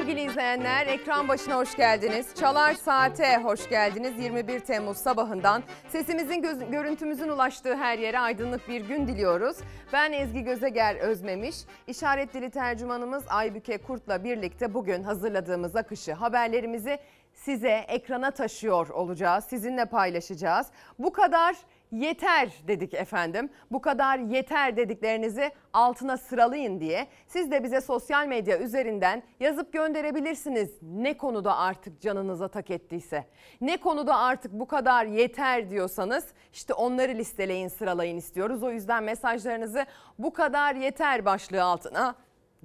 Sevgili izleyenler. Ekran başına hoş geldiniz. Çalar Saat'e hoş geldiniz. 21 Temmuz sabahından sesimizin, göz- görüntümüzün ulaştığı her yere aydınlık bir gün diliyoruz. Ben Ezgi Gözeger Özmemiş. İşaret dili tercümanımız Aybüke Kurt'la birlikte bugün hazırladığımız akışı, haberlerimizi size ekrana taşıyor olacağız. Sizinle paylaşacağız. Bu kadar yeter dedik efendim. Bu kadar yeter dediklerinizi altına sıralayın diye siz de bize sosyal medya üzerinden yazıp gönderebilirsiniz. Ne konuda artık canınıza tak ettiyse. Ne konuda artık bu kadar yeter diyorsanız işte onları listeleyin sıralayın istiyoruz. O yüzden mesajlarınızı bu kadar yeter başlığı altına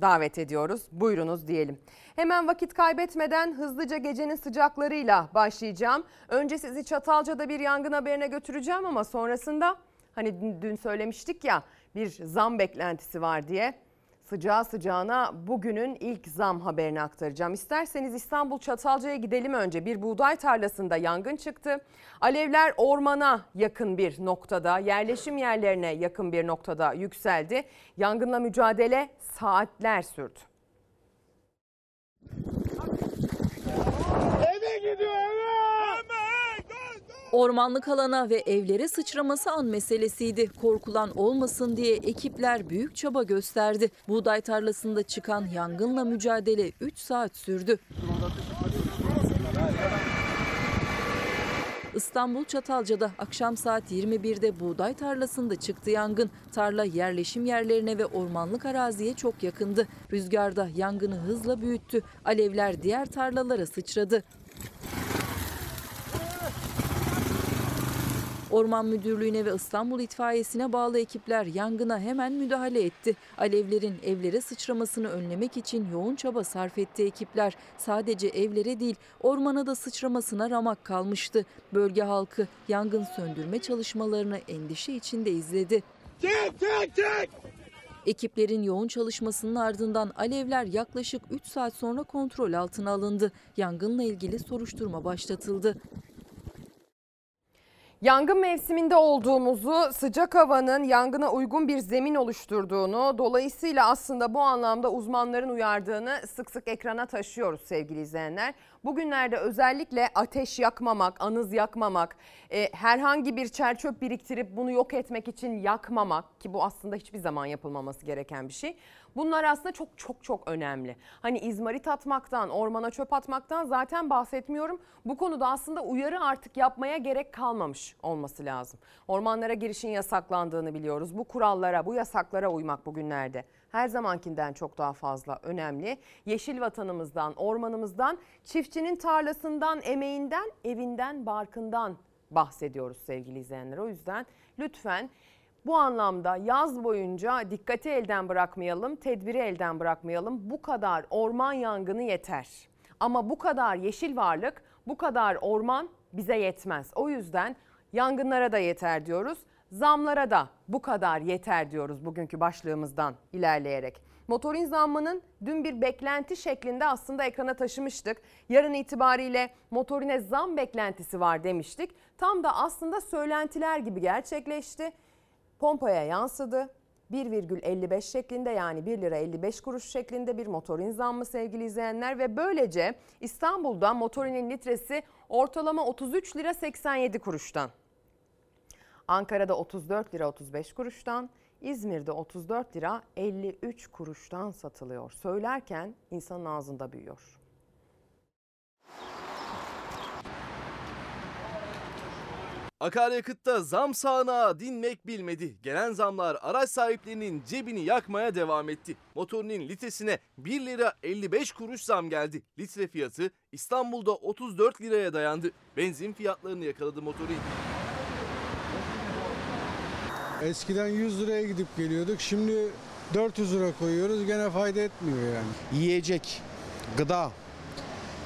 davet ediyoruz. Buyurunuz diyelim. Hemen vakit kaybetmeden hızlıca gecenin sıcaklarıyla başlayacağım. Önce sizi Çatalca'da bir yangın haberine götüreceğim ama sonrasında hani dün- söylemiştik ya bir zam beklentisi var diye. Sıcağı sıcağına bugünün ilk zam haberini aktaracağım. İsterseniz İstanbul Çatalca'ya gidelim önce. Bir buğday tarlasında yangın çıktı. Alevler ormana yakın bir noktada, yerleşim yerlerine yakın bir noktada yükseldi. Yangınla mücadele saatler sürdü. Ormanlık alana ve evlere sıçraması an meselesiydi. Korkulan olmasın diye ekipler büyük çaba gösterdi. Buğday tarlasında çıkan yangınla mücadele 3 saat sürdü. İstanbul Çatalca'da akşam saat 21'de buğday tarlasında çıktı yangın. Tarla yerleşim yerlerine ve ormanlık araziye çok yakındı. Rüzgarda yangını hızla büyüttü. Alevler diğer tarlalara sıçradı. Orman Müdürlüğü'ne ve İstanbul İtfaiyesi'ne bağlı ekipler yangına hemen müdahale etti. Alevlerin evlere sıçramasını önlemek için yoğun çaba sarf etti ekipler. Sadece evlere değil ormana da sıçramasına ramak kalmıştı. Bölge halkı yangın söndürme çalışmalarını endişe içinde izledi. Ekiplerin yoğun çalışmasının ardından alevler yaklaşık 3 saat sonra kontrol altına alındı. Yangınla ilgili soruşturma başlatıldı. Yangın mevsiminde olduğumuzu, sıcak havanın yangına uygun bir zemin oluşturduğunu, dolayısıyla aslında bu anlamda uzmanların uyardığını sık sık ekrana taşıyoruz sevgili izleyenler. Bugünlerde özellikle ateş yakmamak, anız yakmamak, e, herhangi bir çerçöp biriktirip bunu yok etmek için yakmamak ki bu aslında hiçbir zaman yapılmaması gereken bir şey. Bunlar aslında çok çok çok önemli. Hani izmarit atmaktan, ormana çöp atmaktan zaten bahsetmiyorum. Bu konuda aslında uyarı artık yapmaya gerek kalmamış olması lazım. Ormanlara girişin yasaklandığını biliyoruz. Bu kurallara, bu yasaklara uymak bugünlerde her zamankinden çok daha fazla önemli. Yeşil vatanımızdan, ormanımızdan, çiftçinin tarlasından, emeğinden, evinden, barkından bahsediyoruz sevgili izleyenler. O yüzden lütfen bu anlamda yaz boyunca dikkati elden bırakmayalım, tedbiri elden bırakmayalım. Bu kadar orman yangını yeter. Ama bu kadar yeşil varlık, bu kadar orman bize yetmez. O yüzden yangınlara da yeter diyoruz. Zamlara da bu kadar yeter diyoruz bugünkü başlığımızdan ilerleyerek. Motorin zammının dün bir beklenti şeklinde aslında ekrana taşımıştık. Yarın itibariyle motorine zam beklentisi var demiştik. Tam da aslında söylentiler gibi gerçekleşti pompaya yansıdı. 1,55 şeklinde yani 1 lira 55 kuruş şeklinde bir motorin zammı sevgili izleyenler ve böylece İstanbul'da motorinin litresi ortalama 33 lira 87 kuruştan. Ankara'da 34 lira 35 kuruştan, İzmir'de 34 lira 53 kuruştan satılıyor. Söylerken insanın ağzında büyüyor. Akaryakıtta zam sağanağı dinmek bilmedi. Gelen zamlar araç sahiplerinin cebini yakmaya devam etti. Motorinin litresine 1 lira 55 kuruş zam geldi. Litre fiyatı İstanbul'da 34 liraya dayandı. Benzin fiyatlarını yakaladı motorin. Eskiden 100 liraya gidip geliyorduk. Şimdi 400 lira koyuyoruz. Gene fayda etmiyor yani. yiyecek, gıda.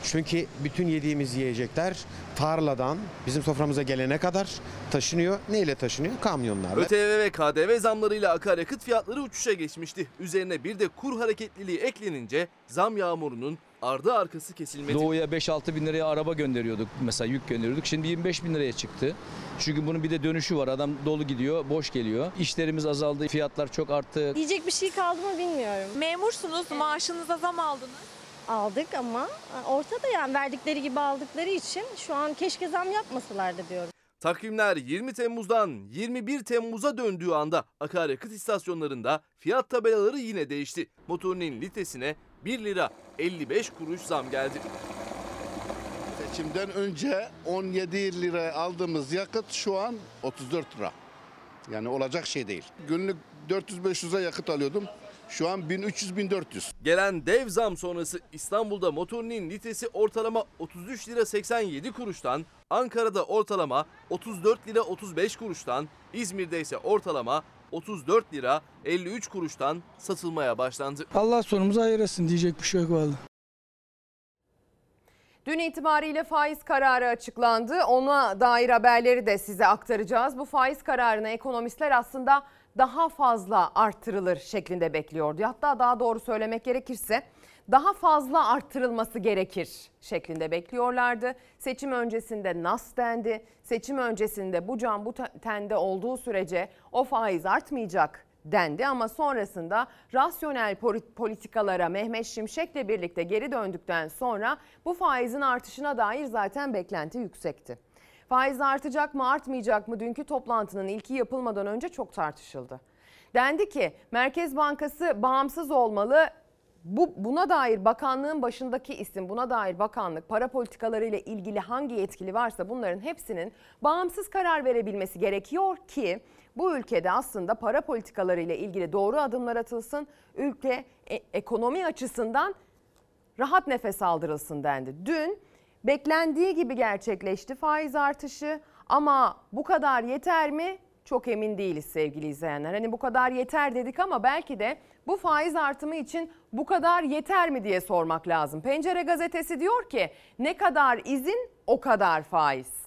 Çünkü bütün yediğimiz yiyecekler tarladan bizim soframıza gelene kadar taşınıyor. Neyle taşınıyor? Kamyonlarla. ÖTV ve KDV zamlarıyla akaryakıt fiyatları uçuşa geçmişti. Üzerine bir de kur hareketliliği eklenince zam yağmurunun ardı arkası kesilmedi. Doğuya 5-6 bin liraya araba gönderiyorduk mesela yük gönderiyorduk. Şimdi 25 bin liraya çıktı. Çünkü bunun bir de dönüşü var. Adam dolu gidiyor, boş geliyor. İşlerimiz azaldı, fiyatlar çok arttı. Diyecek bir şey kaldı mı bilmiyorum. Memursunuz, maaşınıza zam aldınız. Aldık ama ortada yani verdikleri gibi aldıkları için şu an keşke zam yapmasalardı diyorum. Takvimler 20 Temmuz'dan 21 Temmuz'a döndüğü anda akaryakıt istasyonlarında fiyat tabelaları yine değişti. Motorinin litresine 1 lira 55 kuruş zam geldi. Seçimden önce 17 liraya aldığımız yakıt şu an 34 lira. Yani olacak şey değil. Günlük 400-500'e yakıt alıyordum. Şu an 1300-1400. Gelen dev zam sonrası İstanbul'da motorinin litresi ortalama 33 lira 87 kuruştan, Ankara'da ortalama 34 lira 35 kuruştan, İzmir'de ise ortalama 34 lira 53 kuruştan satılmaya başlandı. Allah sonumuzu hayır etsin diyecek bir şey yok vallahi. Dün itibariyle faiz kararı açıklandı. Ona dair haberleri de size aktaracağız. Bu faiz kararını ekonomistler aslında daha fazla artırılır şeklinde bekliyordu. Hatta daha doğru söylemek gerekirse daha fazla arttırılması gerekir şeklinde bekliyorlardı. Seçim öncesinde nas dendi. Seçim öncesinde bu can bu tende olduğu sürece o faiz artmayacak dendi ama sonrasında rasyonel politikalara Mehmet Şimşek'le birlikte geri döndükten sonra bu faizin artışına dair zaten beklenti yüksekti. Faiz artacak mı artmayacak mı dünkü toplantının ilki yapılmadan önce çok tartışıldı. Dendi ki Merkez Bankası bağımsız olmalı. Bu buna dair bakanlığın başındaki isim, buna dair bakanlık para politikaları ile ilgili hangi yetkili varsa bunların hepsinin bağımsız karar verebilmesi gerekiyor ki bu ülkede aslında para politikaları ile ilgili doğru adımlar atılsın. Ülke e, ekonomi açısından rahat nefes aldırılsın dendi. Dün beklendiği gibi gerçekleşti faiz artışı ama bu kadar yeter mi? Çok emin değiliz sevgili izleyenler. Hani bu kadar yeter dedik ama belki de bu faiz artımı için bu kadar yeter mi diye sormak lazım. Pencere gazetesi diyor ki ne kadar izin o kadar faiz.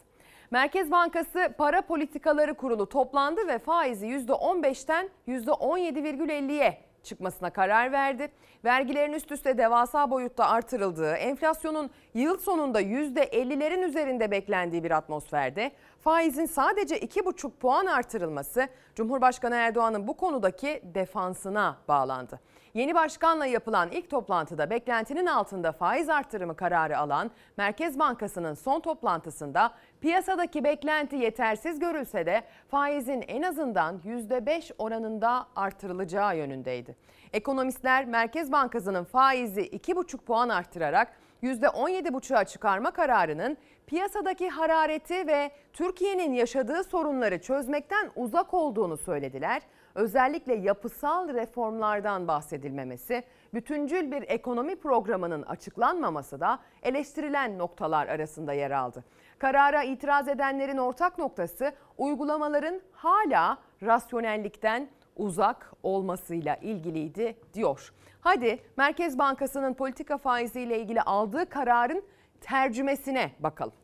Merkez Bankası Para Politikaları Kurulu toplandı ve faizi %15'ten %17,50'ye çıkmasına karar verdi. Vergilerin üst üste devasa boyutta artırıldığı, enflasyonun yıl sonunda %50'lerin üzerinde beklendiği bir atmosferde faizin sadece 2,5 puan artırılması Cumhurbaşkanı Erdoğan'ın bu konudaki defansına bağlandı. Yeni başkanla yapılan ilk toplantıda beklentinin altında faiz artırımı kararı alan Merkez Bankası'nın son toplantısında piyasadaki beklenti yetersiz görülse de faizin en azından %5 oranında artırılacağı yönündeydi. Ekonomistler Merkez Bankası'nın faizi 2,5 puan arttırarak %17,5'a çıkarma kararının piyasadaki harareti ve Türkiye'nin yaşadığı sorunları çözmekten uzak olduğunu söylediler. Özellikle yapısal reformlardan bahsedilmemesi, bütüncül bir ekonomi programının açıklanmaması da eleştirilen noktalar arasında yer aldı. Karara itiraz edenlerin ortak noktası uygulamaların hala rasyonellikten uzak olmasıyla ilgiliydi diyor. Hadi Merkez Bankası'nın politika faiziyle ilgili aldığı kararın tercümesine bakalım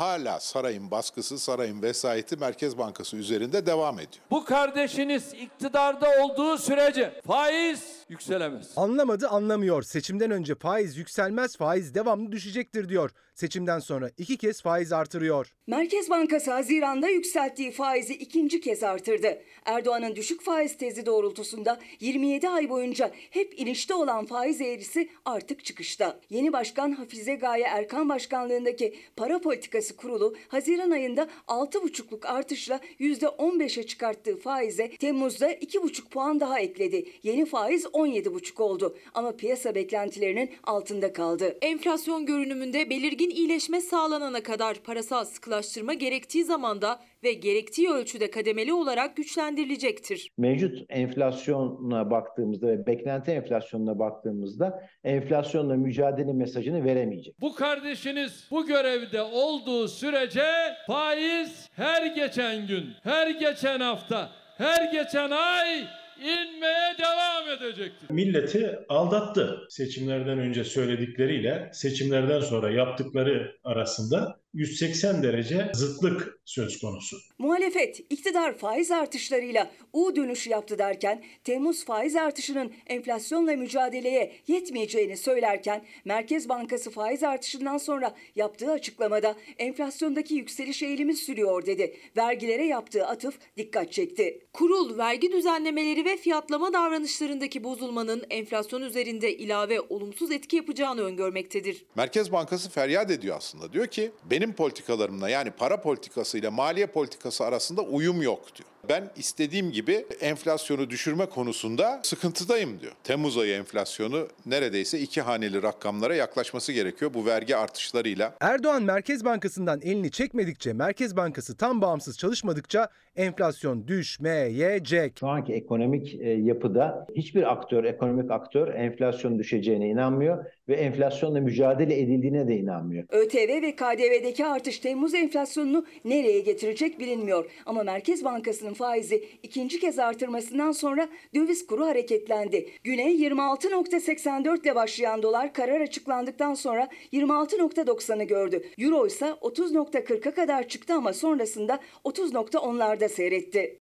hala sarayın baskısı, sarayın vesayeti Merkez Bankası üzerinde devam ediyor. Bu kardeşiniz iktidarda olduğu sürece faiz yükselemez. Anlamadı anlamıyor. Seçimden önce faiz yükselmez, faiz devamlı düşecektir diyor. Seçimden sonra iki kez faiz artırıyor. Merkez Bankası Haziran'da yükselttiği faizi ikinci kez artırdı. Erdoğan'ın düşük faiz tezi doğrultusunda 27 ay boyunca hep inişte olan faiz eğrisi artık çıkışta. Yeni başkan Hafize Gaye Erkan başkanlığındaki para politikası kurulu Haziran ayında 6,5'luk artışla %15'e çıkarttığı faize Temmuz'da 2,5 puan daha ekledi. Yeni faiz 17,5 oldu ama piyasa beklentilerinin altında kaldı. Enflasyon görünümünde belirgin iyileşme sağlanana kadar parasal sıkılaştırma gerektiği zamanda ve gerektiği ölçüde kademeli olarak güçlendirilecektir. Mevcut enflasyona baktığımızda ve beklenti enflasyonuna baktığımızda enflasyonla mücadele mesajını veremeyecek. Bu kardeşiniz bu görevde olduğu sürece faiz her geçen gün, her geçen hafta, her geçen ay inmeye devam edecektir. Milleti aldattı. Seçimlerden önce söyledikleriyle seçimlerden sonra yaptıkları arasında 180 derece zıtlık söz konusu. Muhalefet iktidar faiz artışlarıyla U dönüşü yaptı derken Temmuz faiz artışının enflasyonla mücadeleye yetmeyeceğini söylerken Merkez Bankası faiz artışından sonra yaptığı açıklamada enflasyondaki yükseliş eğilimi sürüyor dedi. Vergilere yaptığı atıf dikkat çekti. Kurul vergi düzenlemeleri ve fiyatlama davranışlarındaki bozulmanın enflasyon üzerinde ilave olumsuz etki yapacağını öngörmektedir. Merkez Bankası feryat ediyor aslında. Diyor ki benim politikalarımla yani para politikası ile maliye politikası arasında uyum yok diyor. Ben istediğim gibi enflasyonu düşürme konusunda sıkıntıdayım diyor. Temmuz ayı enflasyonu neredeyse iki haneli rakamlara yaklaşması gerekiyor bu vergi artışlarıyla. Erdoğan Merkez Bankası'ndan elini çekmedikçe, Merkez Bankası tam bağımsız çalışmadıkça enflasyon düşmeyecek. Şu anki ekonomik e, yapıda hiçbir aktör, ekonomik aktör enflasyon düşeceğine inanmıyor ve enflasyonla mücadele edildiğine de inanmıyor. ÖTV ve KDV'deki artış Temmuz enflasyonunu nereye getirecek bilinmiyor. Ama Merkez Bankası'nın faizi ikinci kez artırmasından sonra döviz kuru hareketlendi. Güne 26.84 ile başlayan dolar karar açıklandıktan sonra 26.90'ı gördü. Euro ise 30.40'a kadar çıktı ama sonrasında 30.10'larda seyretti.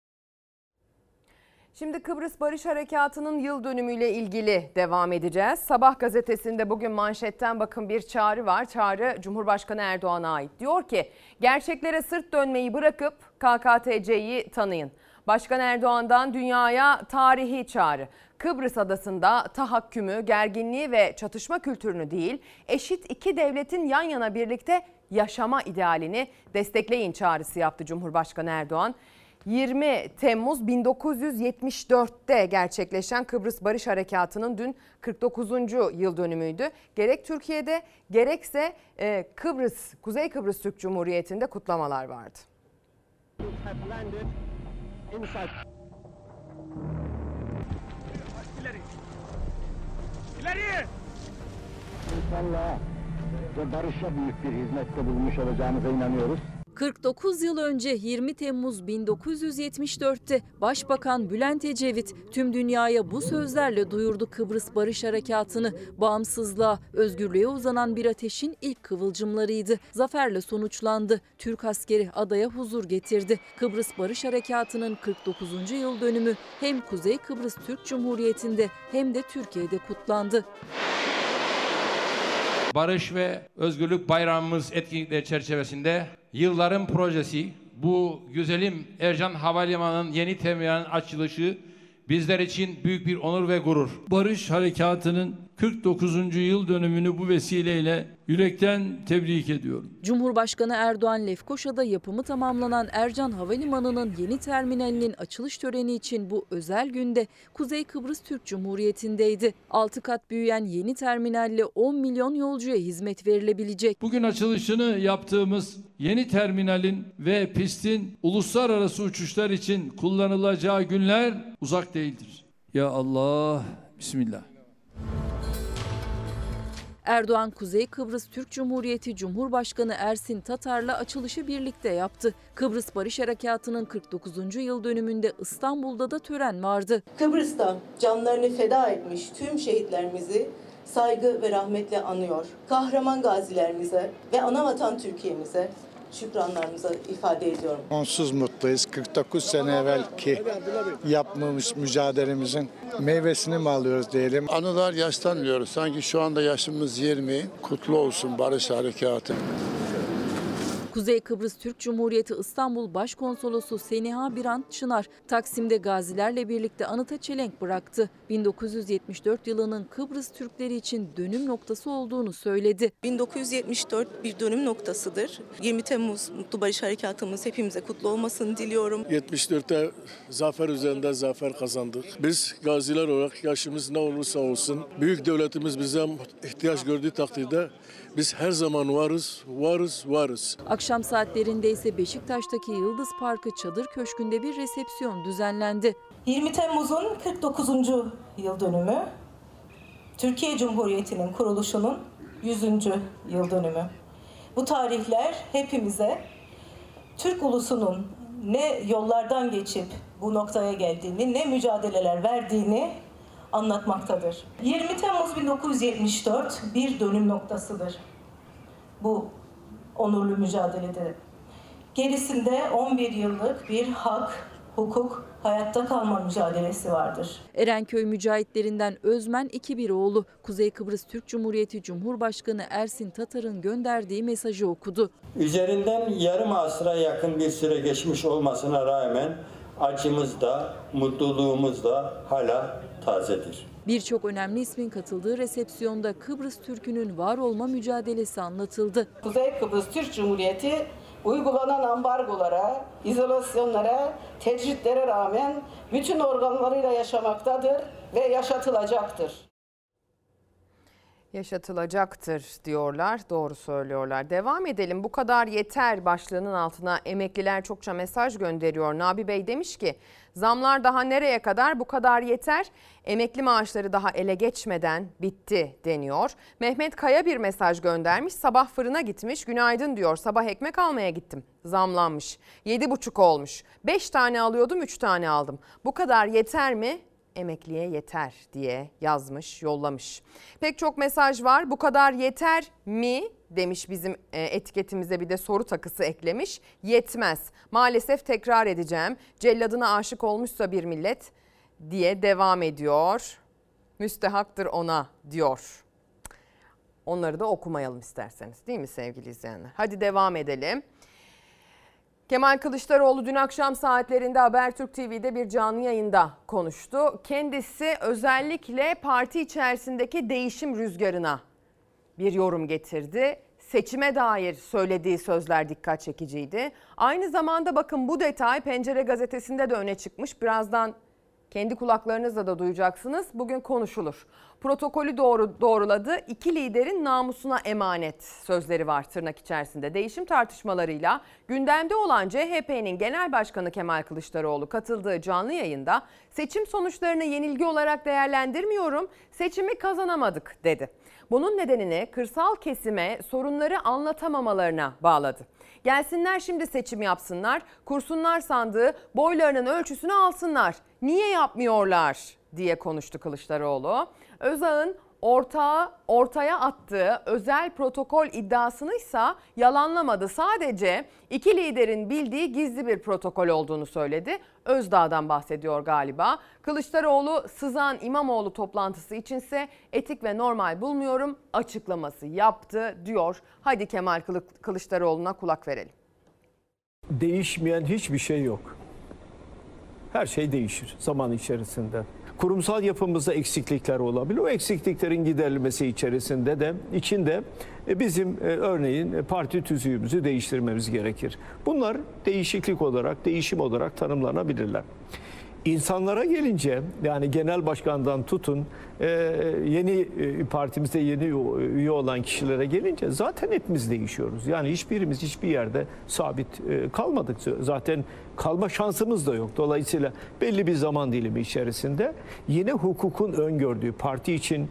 Şimdi Kıbrıs Barış Harekatı'nın yıl dönümüyle ilgili devam edeceğiz. Sabah gazetesinde bugün manşetten bakın bir çağrı var. Çağrı Cumhurbaşkanı Erdoğan'a ait. Diyor ki gerçeklere sırt dönmeyi bırakıp KKTC'yi tanıyın. Başkan Erdoğan'dan dünyaya tarihi çağrı. Kıbrıs adasında tahakkümü, gerginliği ve çatışma kültürünü değil, eşit iki devletin yan yana birlikte yaşama idealini destekleyin çağrısı yaptı Cumhurbaşkanı Erdoğan. 20 Temmuz 1974'te gerçekleşen Kıbrıs Barış Harekatı'nın dün 49. yıl dönümüydü. Gerek Türkiye'de gerekse e, Kıbrıs, Kuzey Kıbrıs Türk Cumhuriyeti'nde kutlamalar vardı. İnşallah ve barışa büyük bir hizmette bulmuş olacağımıza inanıyoruz. 49 yıl önce 20 Temmuz 1974'te Başbakan Bülent Ecevit tüm dünyaya bu sözlerle duyurdu Kıbrıs Barış Harekatı'nı. Bağımsızlığa, özgürlüğe uzanan bir ateşin ilk kıvılcımlarıydı. Zaferle sonuçlandı. Türk askeri adaya huzur getirdi. Kıbrıs Barış Harekatı'nın 49. yıl dönümü hem Kuzey Kıbrıs Türk Cumhuriyeti'nde hem de Türkiye'de kutlandı. Barış ve Özgürlük Bayramımız etkinlikleri çerçevesinde yılların projesi bu güzelim Ercan Havalimanı'nın yeni terminalinin açılışı bizler için büyük bir onur ve gurur. Barış Harekatı'nın 49. yıl dönümünü bu vesileyle yürekten tebrik ediyorum. Cumhurbaşkanı Erdoğan Lefkoşa'da yapımı tamamlanan Ercan Havalimanı'nın yeni terminalinin açılış töreni için bu özel günde Kuzey Kıbrıs Türk Cumhuriyeti'ndeydi. 6 kat büyüyen yeni terminalle 10 milyon yolcuya hizmet verilebilecek. Bugün açılışını yaptığımız yeni terminalin ve pistin uluslararası uçuşlar için kullanılacağı günler uzak değildir. Ya Allah, Bismillah. Erdoğan Kuzey Kıbrıs Türk Cumhuriyeti Cumhurbaşkanı Ersin Tatar'la açılışı birlikte yaptı. Kıbrıs Barış Harekatı'nın 49. yıl dönümünde İstanbul'da da tören vardı. Kıbrıs'ta canlarını feda etmiş tüm şehitlerimizi saygı ve rahmetle anıyor. Kahraman gazilerimize ve anavatan Türkiye'mize şükranlarımızı ifade ediyorum. Onsuz mutluyuz. 49 sene evvelki yapmamış mücadelemizin meyvesini mi alıyoruz diyelim. Anılar yaşlanmıyoruz. Sanki şu anda yaşımız 20. Kutlu olsun Barış Harekatı. Kuzey Kıbrıs Türk Cumhuriyeti İstanbul Başkonsolosu Seniha Birant Çınar, Taksim'de gazilerle birlikte anıta çelenk bıraktı. 1974 yılının Kıbrıs Türkleri için dönüm noktası olduğunu söyledi. 1974 bir dönüm noktasıdır. 20 Temmuz Mutlu Barış Harekatımız hepimize kutlu olmasını diliyorum. 74'te zafer üzerinde zafer kazandık. Biz gaziler olarak yaşımız ne olursa olsun büyük devletimiz bize ihtiyaç gördüğü takdirde biz her zaman varız, varız, varız. Akşam saatlerinde ise Beşiktaş'taki Yıldız Parkı Çadır Köşkü'nde bir resepsiyon düzenlendi. 20 Temmuz'un 49. yıl dönümü, Türkiye Cumhuriyeti'nin kuruluşunun 100. yıl dönümü. Bu tarihler hepimize Türk ulusunun ne yollardan geçip bu noktaya geldiğini, ne mücadeleler verdiğini anlatmaktadır. 20 Temmuz 1974 bir dönüm noktasıdır. Bu onurlu mücadelede. Gerisinde 11 yıllık bir hak, hukuk, hayatta kalma mücadelesi vardır. Erenköy mücahitlerinden Özmen İkibiroğlu, Kuzey Kıbrıs Türk Cumhuriyeti Cumhurbaşkanı Ersin Tatar'ın gönderdiği mesajı okudu. Üzerinden yarım asra yakın bir süre geçmiş olmasına rağmen acımız da mutluluğumuz da hala tazedir. Birçok önemli ismin katıldığı resepsiyonda Kıbrıs Türk'ünün var olma mücadelesi anlatıldı. Kuzey Kıbrıs Türk Cumhuriyeti uygulanan ambargolara, izolasyonlara, tecritlere rağmen bütün organlarıyla yaşamaktadır ve yaşatılacaktır. Yaşatılacaktır diyorlar. Doğru söylüyorlar. Devam edelim. Bu kadar yeter başlığının altına emekliler çokça mesaj gönderiyor. Nabi Bey demiş ki zamlar daha nereye kadar bu kadar yeter? Emekli maaşları daha ele geçmeden bitti deniyor. Mehmet Kaya bir mesaj göndermiş. Sabah fırına gitmiş. Günaydın diyor. Sabah ekmek almaya gittim. Zamlanmış. 7,5 olmuş. 5 tane alıyordum 3 tane aldım. Bu kadar yeter mi? Emekliye yeter diye yazmış, yollamış. Pek çok mesaj var. Bu kadar yeter mi demiş bizim e, etiketimize bir de soru takısı eklemiş. Yetmez. Maalesef tekrar edeceğim. Celladına aşık olmuşsa bir millet diye devam ediyor. Müstehaktır ona diyor. Onları da okumayalım isterseniz değil mi sevgili izleyenler? Hadi devam edelim. Kemal Kılıçdaroğlu dün akşam saatlerinde Habertürk TV'de bir canlı yayında konuştu. Kendisi özellikle parti içerisindeki değişim rüzgarına bir yorum getirdi. Seçime dair söylediği sözler dikkat çekiciydi. Aynı zamanda bakın bu detay Pencere gazetesinde de öne çıkmış. Birazdan kendi kulaklarınızla da duyacaksınız. Bugün konuşulur. Protokolü doğru doğruladı. İki liderin namusuna emanet sözleri var tırnak içerisinde. Değişim tartışmalarıyla gündemde olan CHP'nin Genel Başkanı Kemal Kılıçdaroğlu katıldığı canlı yayında seçim sonuçlarını yenilgi olarak değerlendirmiyorum. Seçimi kazanamadık dedi. Bunun nedenini kırsal kesime sorunları anlatamamalarına bağladı. Gelsinler şimdi seçim yapsınlar, kursunlar sandığı boylarının ölçüsünü alsınlar. Niye yapmıyorlar diye konuştu Kılıçdaroğlu. Özağ'ın ortağı ortaya attığı özel protokol iddiasını ise yalanlamadı. Sadece iki liderin bildiği gizli bir protokol olduğunu söyledi. Özdağ'dan bahsediyor galiba. Kılıçdaroğlu Sızan İmamoğlu toplantısı içinse etik ve normal bulmuyorum açıklaması yaptı diyor. Hadi Kemal Kılıçdaroğlu'na kulak verelim. Değişmeyen hiçbir şey yok. Her şey değişir zaman içerisinde. Kurumsal yapımızda eksiklikler olabilir. O eksikliklerin giderilmesi içerisinde de içinde e, bizim e, örneğin e, parti tüzüğümüzü değiştirmemiz gerekir. Bunlar değişiklik olarak, değişim olarak tanımlanabilirler. İnsanlara gelince yani genel başkandan tutun yeni partimizde yeni üye olan kişilere gelince zaten hepimiz değişiyoruz. Yani hiçbirimiz hiçbir yerde sabit kalmadık. Zaten kalma şansımız da yok. Dolayısıyla belli bir zaman dilimi içerisinde yine hukukun öngördüğü parti için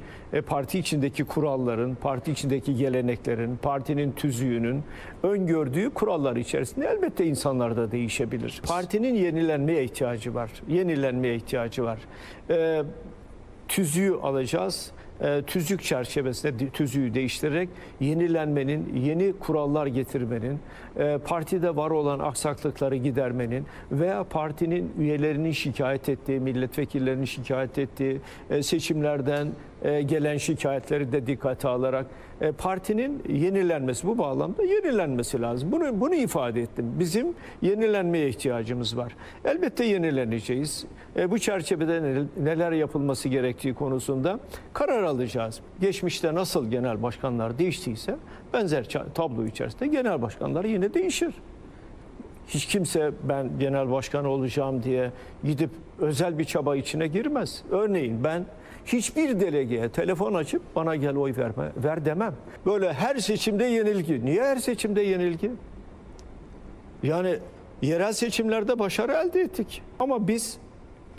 parti içindeki kuralların, parti içindeki geleneklerin, partinin tüzüğünün öngördüğü kurallar içerisinde elbette insanlar da değişebilir. Partinin yenilenmeye ihtiyacı var. Yenilenmeye ihtiyacı var. Ee, tüzüğü alacağız. Tüzük çerçevesinde tüzüğü değiştirerek yenilenmenin, yeni kurallar getirmenin, partide var olan aksaklıkları gidermenin veya partinin üyelerinin şikayet ettiği, milletvekillerinin şikayet ettiği seçimlerden gelen şikayetleri de dikkate alarak partinin yenilenmesi bu bağlamda yenilenmesi lazım. Bunu bunu ifade ettim. Bizim yenilenmeye ihtiyacımız var. Elbette yenileneceğiz. Bu çerçevede neler yapılması gerektiği konusunda karar alacağız. Geçmişte nasıl genel başkanlar değiştiyse benzer tablo içerisinde genel başkanlar yine değişir. Hiç kimse ben genel başkan olacağım diye gidip özel bir çaba içine girmez. Örneğin ben hiçbir delegeye telefon açıp bana gel oy verme, ver demem. Böyle her seçimde yenilgi. Niye her seçimde yenilgi? Yani yerel seçimlerde başarı elde ettik. Ama biz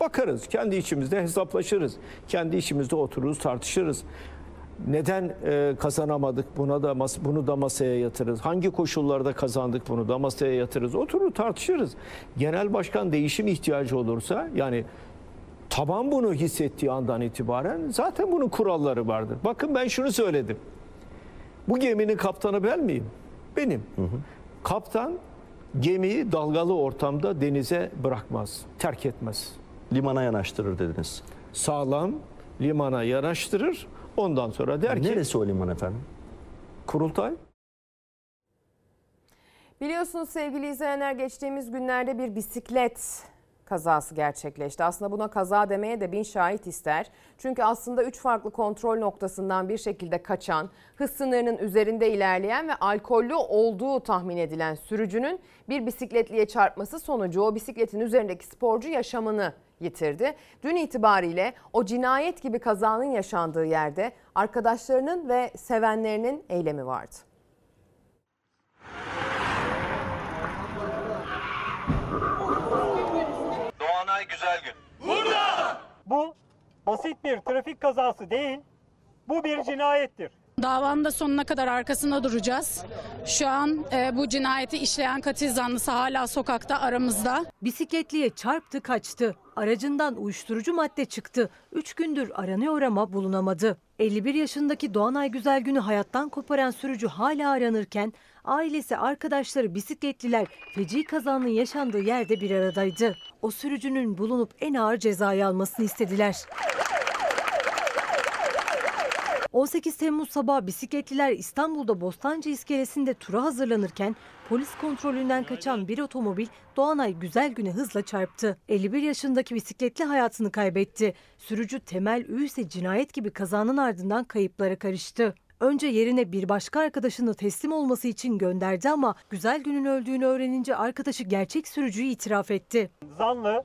bakarız, kendi içimizde hesaplaşırız. Kendi içimizde otururuz, tartışırız. Neden e, kazanamadık? Buna da bunu da masaya yatırırız. Hangi koşullarda kazandık? Bunu da masaya yatırırız. Oturur tartışırız. Genel başkan değişim ihtiyacı olursa yani taban bunu hissettiği andan itibaren zaten bunun kuralları vardır. Bakın ben şunu söyledim. Bu geminin kaptanı ben miyim? benim. Kaptan gemiyi dalgalı ortamda denize bırakmaz, terk etmez. Limana yanaştırır dediniz. Sağlam limana yanaştırır. Ondan sonra der ki Neresi o liman efendim? kurultay. Biliyorsunuz sevgili izleyenler geçtiğimiz günlerde bir bisiklet kazası gerçekleşti. Aslında buna kaza demeye de bin şahit ister. Çünkü aslında üç farklı kontrol noktasından bir şekilde kaçan, hız sınırının üzerinde ilerleyen ve alkollü olduğu tahmin edilen sürücünün bir bisikletliye çarpması sonucu o bisikletin üzerindeki sporcu yaşamını yitirdi. Dün itibariyle o cinayet gibi kazanın yaşandığı yerde arkadaşlarının ve sevenlerinin eylemi vardı. Doğanay Güzel Gün. Bu basit bir trafik kazası değil, bu bir cinayettir. Davanın da sonuna kadar arkasında duracağız. Şu an e, bu cinayeti işleyen katil zanlısı hala sokakta aramızda. Bisikletliye çarptı kaçtı. Aracından uyuşturucu madde çıktı. 3 gündür aranıyor ama bulunamadı. 51 yaşındaki Doğanay Güzelgün'ü hayattan koparan sürücü hala aranırken ailesi, arkadaşları, bisikletliler feci kazanın yaşandığı yerde bir aradaydı. O sürücünün bulunup en ağır cezayı almasını istediler. 18 Temmuz sabahı bisikletliler İstanbul'da Bostancı iskelesinde tura hazırlanırken polis kontrolünden kaçan bir otomobil Doğanay Güzelgün'e hızla çarptı. 51 yaşındaki bisikletli hayatını kaybetti. Sürücü Temel Ü cinayet gibi kazanın ardından kayıplara karıştı. Önce yerine bir başka arkadaşını teslim olması için gönderdi ama Güzelgün'ün öldüğünü öğrenince arkadaşı gerçek sürücüyü itiraf etti. Zanlı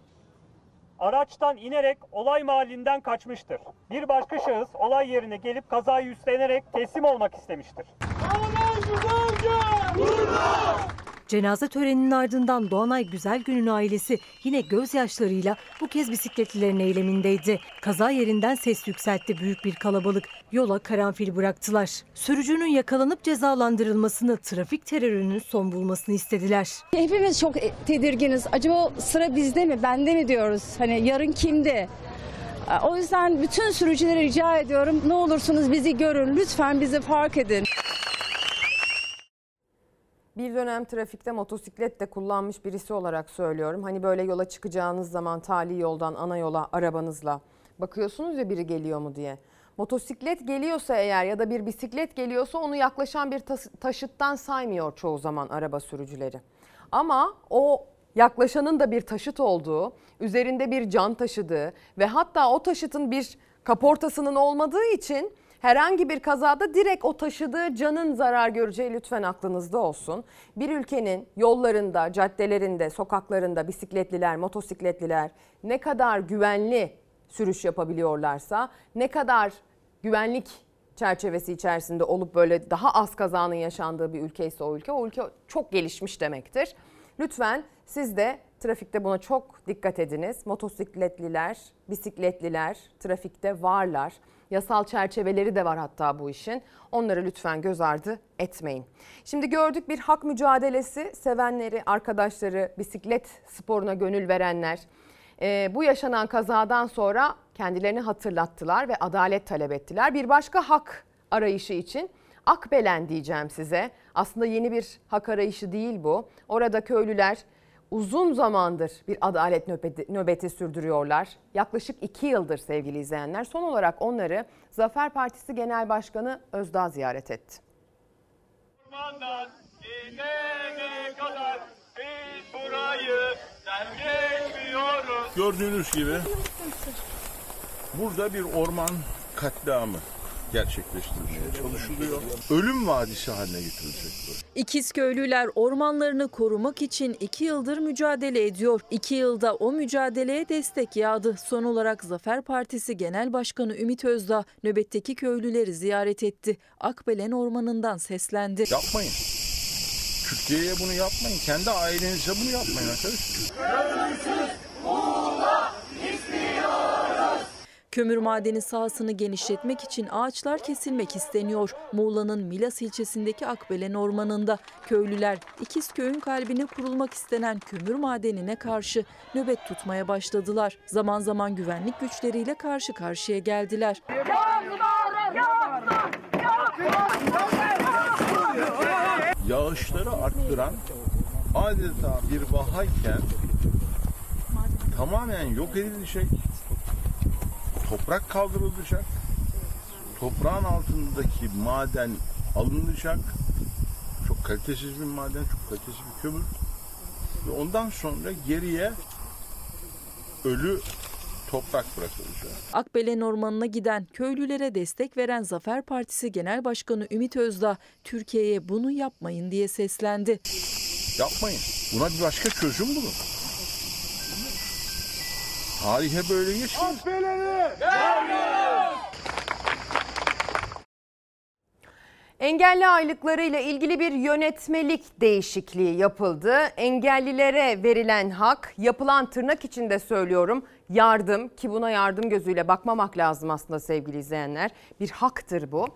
araçtan inerek olay mahallinden kaçmıştır. Bir başka şahıs olay yerine gelip kazayı üstlenerek teslim olmak istemiştir. Cenaze töreninin ardından Doğanay Güzelgün'ün ailesi yine gözyaşlarıyla bu kez bisikletlilerin eylemindeydi. Kaza yerinden ses yükseltti büyük bir kalabalık. Yola karanfil bıraktılar. Sürücünün yakalanıp cezalandırılmasını, trafik terörünün son bulmasını istediler. Hepimiz çok tedirginiz. Acaba sıra bizde mi, bende mi diyoruz? Hani yarın kimde? O yüzden bütün sürücülere rica ediyorum. Ne olursunuz bizi görün. Lütfen bizi fark edin. Bir dönem trafikte motosiklet de kullanmış birisi olarak söylüyorum. Hani böyle yola çıkacağınız zaman tali yoldan ana yola arabanızla bakıyorsunuz ya biri geliyor mu diye. Motosiklet geliyorsa eğer ya da bir bisiklet geliyorsa onu yaklaşan bir taşıttan saymıyor çoğu zaman araba sürücüleri. Ama o yaklaşanın da bir taşıt olduğu, üzerinde bir can taşıdığı ve hatta o taşıtın bir kaportasının olmadığı için herhangi bir kazada direkt o taşıdığı canın zarar göreceği lütfen aklınızda olsun. Bir ülkenin yollarında, caddelerinde, sokaklarında bisikletliler, motosikletliler ne kadar güvenli sürüş yapabiliyorlarsa, ne kadar güvenlik çerçevesi içerisinde olup böyle daha az kazanın yaşandığı bir ülke ise o ülke, o ülke çok gelişmiş demektir. Lütfen siz de trafikte buna çok dikkat ediniz. Motosikletliler, bisikletliler trafikte varlar. Yasal çerçeveleri de var hatta bu işin. Onları lütfen göz ardı etmeyin. Şimdi gördük bir hak mücadelesi sevenleri, arkadaşları, bisiklet sporuna gönül verenler. Ee, bu yaşanan kazadan sonra kendilerini hatırlattılar ve adalet talep ettiler. Bir başka hak arayışı için Akbelen diyeceğim size. Aslında yeni bir hak arayışı değil bu. Orada köylüler uzun zamandır bir adalet nöbeti, nöbeti sürdürüyorlar. Yaklaşık iki yıldır sevgili izleyenler. Son olarak onları Zafer Partisi Genel Başkanı Özdağ ziyaret etti. Gördüğünüz gibi burada bir orman katliamı gerçekleştirilmeye çalışılıyor. Ölüm vadisi haline getirilecek bu. İkizköylüler ormanlarını korumak için iki yıldır mücadele ediyor. İki yılda o mücadeleye destek yağdı. Son olarak Zafer Partisi Genel Başkanı Ümit Özdağ nöbetteki köylüleri ziyaret etti. Akbelen Ormanı'ndan seslendi. Yapmayın. Türkiye'ye bunu yapmayın. Kendi ailenize bunu yapmayın arkadaşlar. Kömür madeni sahasını genişletmek için ağaçlar kesilmek isteniyor. Muğla'nın Milas ilçesindeki Akbelen Ormanı'nda köylüler İkizköy'ün kalbine kurulmak istenen kömür madenine karşı nöbet tutmaya başladılar. Zaman zaman güvenlik güçleriyle karşı karşıya geldiler. Yağış oluşturan adeta bir vahayken tamamen yok edilecek, toprak kaldırılacak, toprağın altındaki maden alınacak, çok kalitesiz bir maden, çok kalitesiz bir kömür ve ondan sonra geriye ölü toprak bırakılacak. Akbelen Ormanı'na giden köylülere destek veren Zafer Partisi Genel Başkanı Ümit Özdağ Türkiye'ye bunu yapmayın diye seslendi. Yapmayın. Buna bir başka çözüm bulun. Tarihe böyle geçmiyor. Engelli aylıkları ile ilgili bir yönetmelik değişikliği yapıldı. Engellilere verilen hak, yapılan tırnak içinde söylüyorum yardım ki buna yardım gözüyle bakmamak lazım aslında sevgili izleyenler. Bir haktır bu.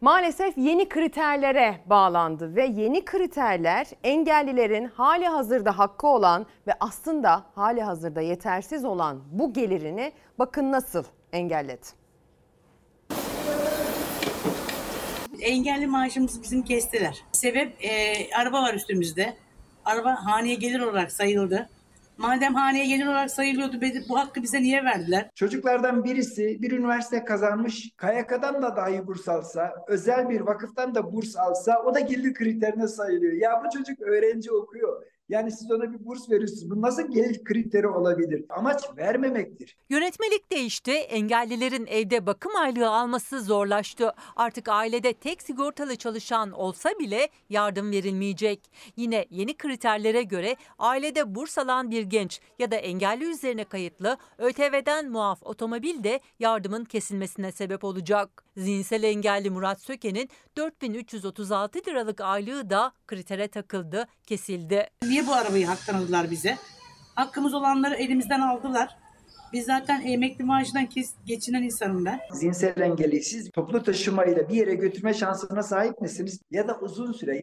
Maalesef yeni kriterlere bağlandı ve yeni kriterler engellilerin hali hazırda hakkı olan ve aslında hali hazırda yetersiz olan bu gelirini bakın nasıl engelledi. engelli maaşımızı bizim kestiler. Sebep e, araba var üstümüzde. Araba haneye gelir olarak sayıldı. Madem haneye gelir olarak sayılıyordu bu hakkı bize niye verdiler? Çocuklardan birisi bir üniversite kazanmış, KYK'dan da dahi burs alsa, özel bir vakıftan da burs alsa o da gelir kriterine sayılıyor. Ya bu çocuk öğrenci okuyor. Yani siz ona bir burs veriyorsunuz. Bu nasıl gelir kriteri olabilir? Amaç vermemektir. Yönetmelik değişti. Engellilerin evde bakım aylığı alması zorlaştı. Artık ailede tek sigortalı çalışan olsa bile yardım verilmeyecek. Yine yeni kriterlere göre ailede burs alan bir genç ya da engelli üzerine kayıtlı ÖTV'den muaf otomobil de yardımın kesilmesine sebep olacak. Zihinsel engelli Murat Söke'nin 4336 liralık aylığı da kritere takıldı, kesildi. Niye bu arabayı haktan aldılar bize? Hakkımız olanları elimizden aldılar. Biz zaten emekli maaşından kes, geçinen insanım ben. Zihinsel engelli siz toplu taşımayla bir yere götürme şansına sahip misiniz? Ya da uzun süre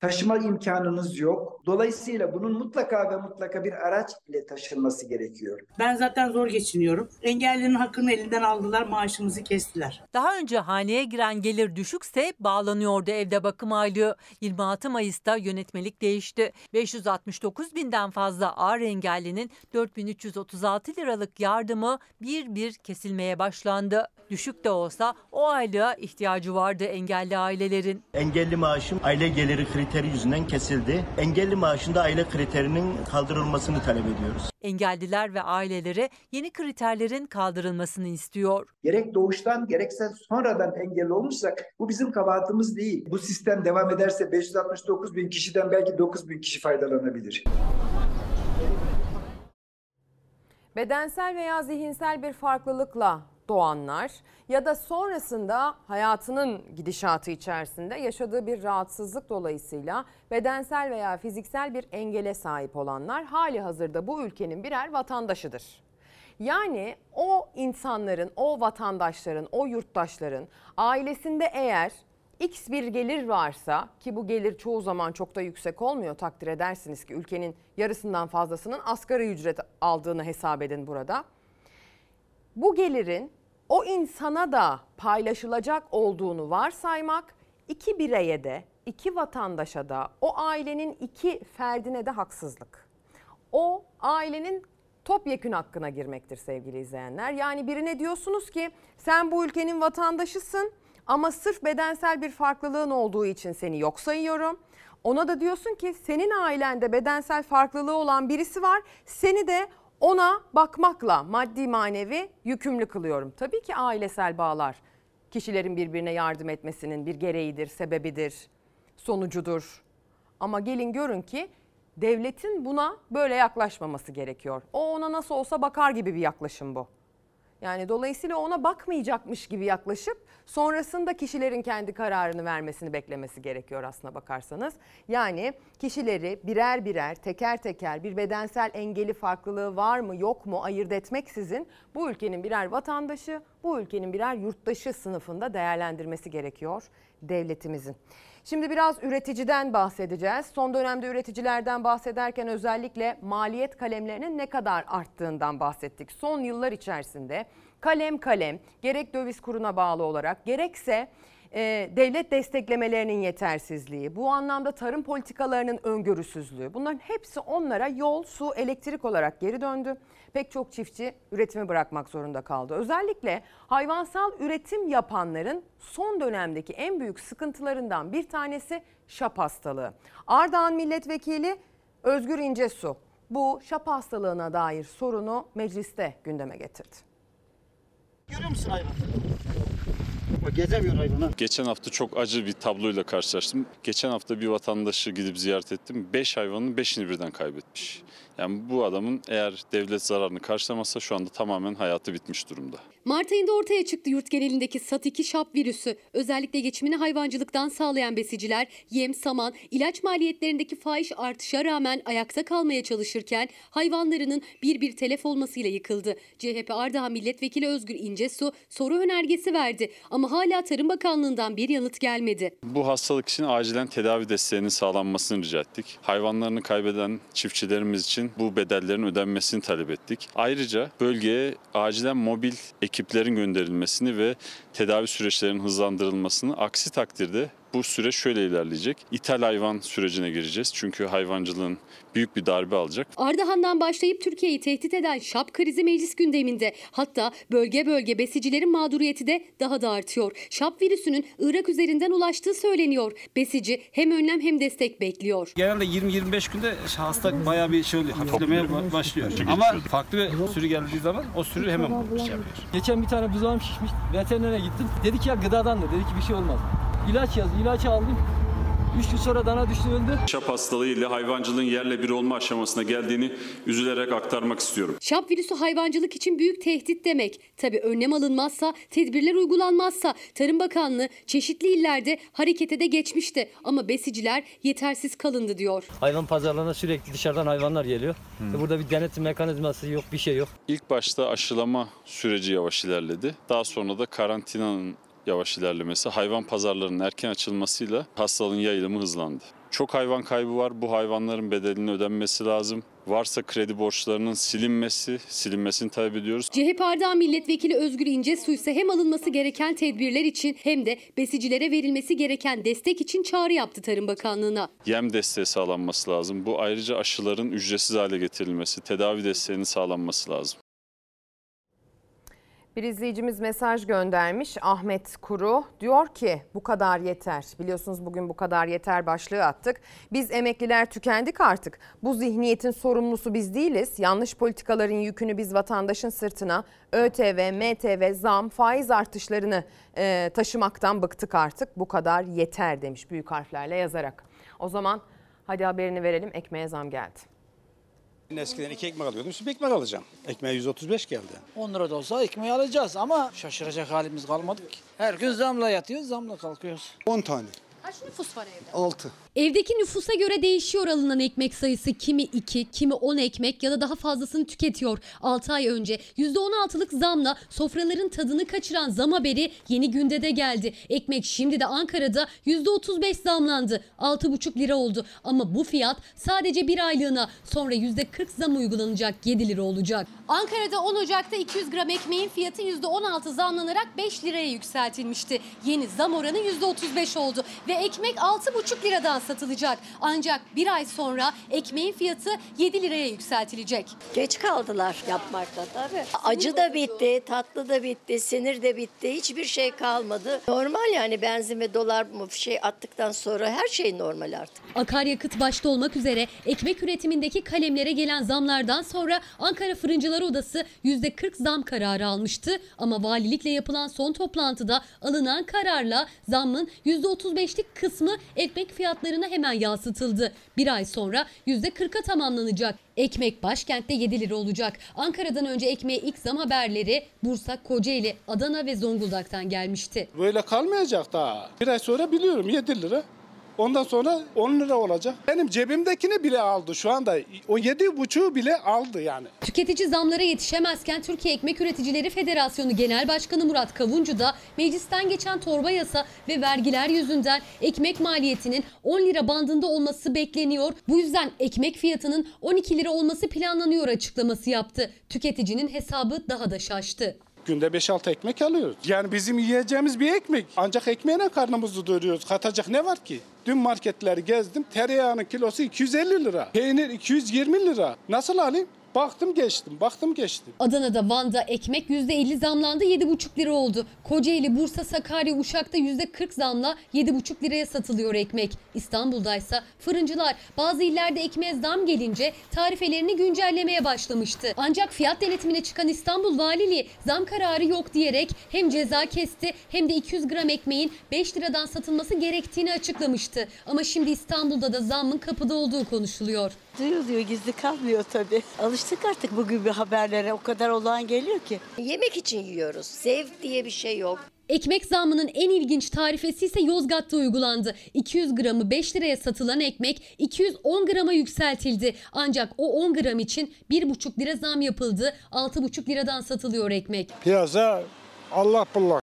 taşıma imkanınız yok. Dolayısıyla bunun mutlaka ve mutlaka bir araç ile taşınması gerekiyor. Ben zaten zor geçiniyorum. Engellilerin hakkını elinden aldılar, maaşımızı kestiler. Daha önce haneye giren gelir düşükse bağlanıyordu evde bakım aylığı. 26 Mayıs'ta yönetmelik değişti. 569 binden fazla ağır engellinin 4336 liralık yardımı bir bir kesilmeye başlandı. Düşük de olsa o aylığa ihtiyacı vardı engelli ailelerin. Engelli maaşım aile geliri kriteri yüzünden kesildi. Engelli maaşında aile kriterinin kaldırılmasını talep ediyoruz. Engelliler ve aileleri yeni kriterlerin kaldırılmasını istiyor. Gerek doğuştan gerekse sonradan engelli olmuşsak bu bizim kabahatimiz değil. Bu sistem devam ederse 569 bin kişiden belki 9 bin kişi faydalanabilir. Bedensel veya zihinsel bir farklılıkla doğanlar ya da sonrasında hayatının gidişatı içerisinde yaşadığı bir rahatsızlık dolayısıyla bedensel veya fiziksel bir engele sahip olanlar hali hazırda bu ülkenin birer vatandaşıdır. Yani o insanların, o vatandaşların, o yurttaşların ailesinde eğer X bir gelir varsa ki bu gelir çoğu zaman çok da yüksek olmuyor takdir edersiniz ki ülkenin yarısından fazlasının asgari ücret aldığını hesap edin burada. Bu gelirin o insana da paylaşılacak olduğunu varsaymak iki bireye de, iki vatandaşa da, o ailenin iki ferdine de haksızlık. O ailenin topyekün hakkına girmektir sevgili izleyenler. Yani birine diyorsunuz ki sen bu ülkenin vatandaşısın ama sırf bedensel bir farklılığın olduğu için seni yok sayıyorum. Ona da diyorsun ki senin ailende bedensel farklılığı olan birisi var. Seni de ona bakmakla maddi manevi yükümlü kılıyorum. Tabii ki ailesel bağlar kişilerin birbirine yardım etmesinin bir gereğidir, sebebidir, sonucudur. Ama gelin görün ki devletin buna böyle yaklaşmaması gerekiyor. O ona nasıl olsa bakar gibi bir yaklaşım bu. Yani dolayısıyla ona bakmayacakmış gibi yaklaşıp sonrasında kişilerin kendi kararını vermesini beklemesi gerekiyor aslına bakarsanız. Yani kişileri birer birer teker teker bir bedensel engeli farklılığı var mı yok mu ayırt etmeksizin bu ülkenin birer vatandaşı, bu ülkenin birer yurttaşı sınıfında değerlendirmesi gerekiyor devletimizin. Şimdi biraz üreticiden bahsedeceğiz. Son dönemde üreticilerden bahsederken özellikle maliyet kalemlerinin ne kadar arttığından bahsettik. Son yıllar içerisinde kalem kalem gerek döviz kuruna bağlı olarak gerekse e, devlet desteklemelerinin yetersizliği, bu anlamda tarım politikalarının öngörüsüzlüğü bunların hepsi onlara yol, su, elektrik olarak geri döndü. Pek çok çiftçi üretimi bırakmak zorunda kaldı. Özellikle hayvansal üretim yapanların son dönemdeki en büyük sıkıntılarından bir tanesi şap hastalığı. Ardahan Milletvekili Özgür İncesu bu şap hastalığına dair sorunu mecliste gündeme getirdi. Görüyor musun hayvan? Gezemiyor hayvan. Geçen hafta çok acı bir tabloyla karşılaştım. Geçen hafta bir vatandaşı gidip ziyaret ettim. 5 hayvanın 5'ini birden kaybetmiş. Yani bu adamın eğer devlet zararını karşılamazsa şu anda tamamen hayatı bitmiş durumda. Mart ayında ortaya çıktı yurt genelindeki SAT2 şap virüsü. Özellikle geçimini hayvancılıktan sağlayan besiciler yem, saman, ilaç maliyetlerindeki fahiş artışa rağmen ayakta kalmaya çalışırken hayvanlarının bir bir telef olmasıyla yıkıldı. CHP Ardahan Milletvekili Özgür İncesu soru önergesi verdi ama hala Tarım Bakanlığı'ndan bir yanıt gelmedi. Bu hastalık için acilen tedavi desteğinin sağlanmasını rica ettik. Hayvanlarını kaybeden çiftçilerimiz için bu bedellerin ödenmesini talep ettik. Ayrıca bölgeye acilen mobil ekiplerin gönderilmesini ve tedavi süreçlerinin hızlandırılmasını aksi takdirde bu süreç şöyle ilerleyecek. İthal hayvan sürecine gireceğiz. Çünkü hayvancılığın büyük bir darbe alacak. Ardahan'dan başlayıp Türkiye'yi tehdit eden şap krizi meclis gündeminde. Hatta bölge bölge besicilerin mağduriyeti de daha da artıyor. Şap virüsünün Irak üzerinden ulaştığı söyleniyor. Besici hem önlem hem destek bekliyor. Genelde 20-25 günde hasta bayağı bir şey oluyor, hafiflemeye ba- başlıyor. Ama farklı bir sürü geldiği zaman o sürü hemen şey yapıyor. Geçen bir tane buzağım şişmiş. Veterinere gittim. Dedi ki ya gıdadan da. Dedi ki bir şey olmaz. İlaç yaz. İlacı aldım. Üç gün sonra dana düştü öldü. Şap hastalığı ile hayvancılığın yerle bir olma aşamasına geldiğini üzülerek aktarmak istiyorum. Şap virüsü hayvancılık için büyük tehdit demek. Tabii önlem alınmazsa, tedbirler uygulanmazsa Tarım Bakanlığı çeşitli illerde harekete de geçmişti. Ama besiciler yetersiz kalındı diyor. Hayvan pazarlarına sürekli dışarıdan hayvanlar geliyor. Ve Burada bir denetim mekanizması yok, bir şey yok. İlk başta aşılama süreci yavaş ilerledi. Daha sonra da karantinanın yavaş ilerlemesi, hayvan pazarlarının erken açılmasıyla hastalığın yayılımı hızlandı. Çok hayvan kaybı var. Bu hayvanların bedelinin ödenmesi lazım. Varsa kredi borçlarının silinmesi, silinmesini talep ediyoruz. CHP Ardahan Milletvekili Özgür İncesu ise hem alınması gereken tedbirler için hem de besicilere verilmesi gereken destek için çağrı yaptı Tarım Bakanlığı'na. Yem desteği sağlanması lazım. Bu ayrıca aşıların ücretsiz hale getirilmesi, tedavi desteğinin sağlanması lazım. Bir izleyicimiz mesaj göndermiş Ahmet Kuru diyor ki bu kadar yeter. Biliyorsunuz bugün bu kadar yeter başlığı attık. Biz emekliler tükendik artık. Bu zihniyetin sorumlusu biz değiliz. Yanlış politikaların yükünü biz vatandaşın sırtına ÖTV, MTV, zam, faiz artışlarını e, taşımaktan bıktık artık. Bu kadar yeter demiş büyük harflerle yazarak. O zaman hadi haberini verelim ekmeğe zam geldi. Eskiden iki ekmek alıyordum, şimdi ekmek alacağım. Ekmeğe 135 geldi. 10 lira da olsa ekmeği alacağız ama şaşıracak halimiz kalmadı ki. Her gün zamla yatıyoruz, zamla kalkıyoruz. 10 tane. Kaç nüfus var evde? 6. Evdeki nüfusa göre değişiyor alınan ekmek sayısı. Kimi 2, kimi 10 ekmek ya da daha fazlasını tüketiyor. 6 ay önce %16'lık zamla sofraların tadını kaçıran zam haberi yeni günde de geldi. Ekmek şimdi de Ankara'da %35 zamlandı. 6,5 lira oldu. Ama bu fiyat sadece bir aylığına sonra %40 zam uygulanacak 7 lira olacak. Ankara'da 10 Ocak'ta 200 gram ekmeğin fiyatı %16 zamlanarak 5 liraya yükseltilmişti. Yeni zam oranı %35 oldu ve ekmek 6,5 liradan satılacak. Ancak bir ay sonra ekmeğin fiyatı 7 liraya yükseltilecek. Geç kaldılar yapmakta tabii. Acı da bitti, tatlı da bitti, sinir de bitti. Hiçbir şey kalmadı. Normal yani benzin ve dolar mı şey attıktan sonra her şey normal artık. Akaryakıt başta olmak üzere ekmek üretimindeki kalemlere gelen zamlardan sonra Ankara Fırıncılar Odası %40 zam kararı almıştı. Ama valilikle yapılan son toplantıda alınan kararla zammın %35'lik kısmı ekmek fiyatlarına hemen yansıtıldı. Bir ay sonra %40'a tamamlanacak. Ekmek başkentte 7 lira olacak. Ankara'dan önce ekmeğe ilk zam haberleri Bursa, Kocaeli, Adana ve Zonguldak'tan gelmişti. Böyle kalmayacak daha. Bir ay sonra biliyorum 7 lira. Ondan sonra 10 lira olacak. Benim cebimdekini bile aldı şu anda. O yedi buçuğu bile aldı yani. Tüketici zamlara yetişemezken Türkiye Ekmek Üreticileri Federasyonu Genel Başkanı Murat Kavuncu da meclisten geçen torba yasa ve vergiler yüzünden ekmek maliyetinin 10 lira bandında olması bekleniyor. Bu yüzden ekmek fiyatının 12 lira olması planlanıyor açıklaması yaptı. Tüketicinin hesabı daha da şaştı. Günde 5-6 ekmek alıyoruz. Yani bizim yiyeceğimiz bir ekmek. Ancak ekmeğine karnımızı doyuruyoruz. Katacak ne var ki? Dün marketleri gezdim. Tereyağının kilosu 250 lira. Peynir 220 lira. Nasıl alayım? Baktım geçtim, baktım geçtim. Adana'da, Van'da ekmek %50 zamlandı 7,5 lira oldu. Kocaeli, Bursa, Sakarya, Uşak'ta %40 zamla 7,5 liraya satılıyor ekmek. İstanbul'daysa fırıncılar bazı illerde ekmeğe zam gelince tarifelerini güncellemeye başlamıştı. Ancak fiyat denetimine çıkan İstanbul Valiliği zam kararı yok diyerek hem ceza kesti hem de 200 gram ekmeğin 5 liradan satılması gerektiğini açıklamıştı. Ama şimdi İstanbul'da da zammın kapıda olduğu konuşuluyor. Duyuluyor gizli kalmıyor tabii. Alıştık artık bugün bir haberlere o kadar olağan geliyor ki. Yemek için yiyoruz. Zevk diye bir şey yok. Ekmek zammının en ilginç tarifesi ise Yozgat'ta uygulandı. 200 gramı 5 liraya satılan ekmek 210 grama yükseltildi. Ancak o 10 gram için 1,5 lira zam yapıldı. 6,5 liradan satılıyor ekmek. Piyasa Allah bullak.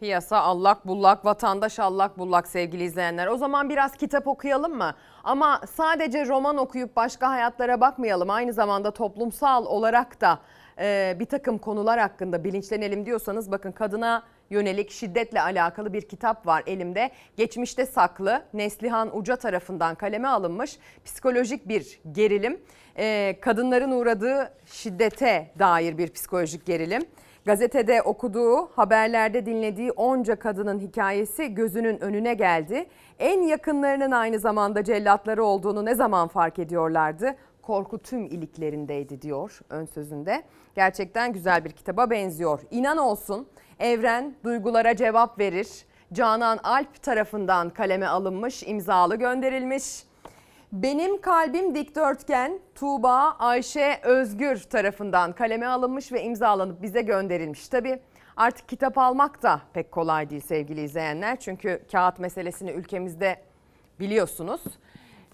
Piyasa allak bullak, vatandaş allak bullak sevgili izleyenler. O zaman biraz kitap okuyalım mı? Ama sadece roman okuyup başka hayatlara bakmayalım. Aynı zamanda toplumsal olarak da e, bir takım konular hakkında bilinçlenelim diyorsanız bakın kadına yönelik şiddetle alakalı bir kitap var elimde. Geçmişte saklı Neslihan Uca tarafından kaleme alınmış psikolojik bir gerilim. E, kadınların uğradığı şiddete dair bir psikolojik gerilim. Gazetede okuduğu, haberlerde dinlediği onca kadının hikayesi gözünün önüne geldi. En yakınlarının aynı zamanda cellatları olduğunu ne zaman fark ediyorlardı? Korku tüm iliklerindeydi diyor ön sözünde. Gerçekten güzel bir kitaba benziyor. İnan olsun evren duygulara cevap verir. Canan Alp tarafından kaleme alınmış, imzalı gönderilmiş. Benim kalbim dikdörtgen Tuğba Ayşe Özgür tarafından kaleme alınmış ve imzalanıp bize gönderilmiş. Tabi artık kitap almak da pek kolay değil sevgili izleyenler. Çünkü kağıt meselesini ülkemizde biliyorsunuz.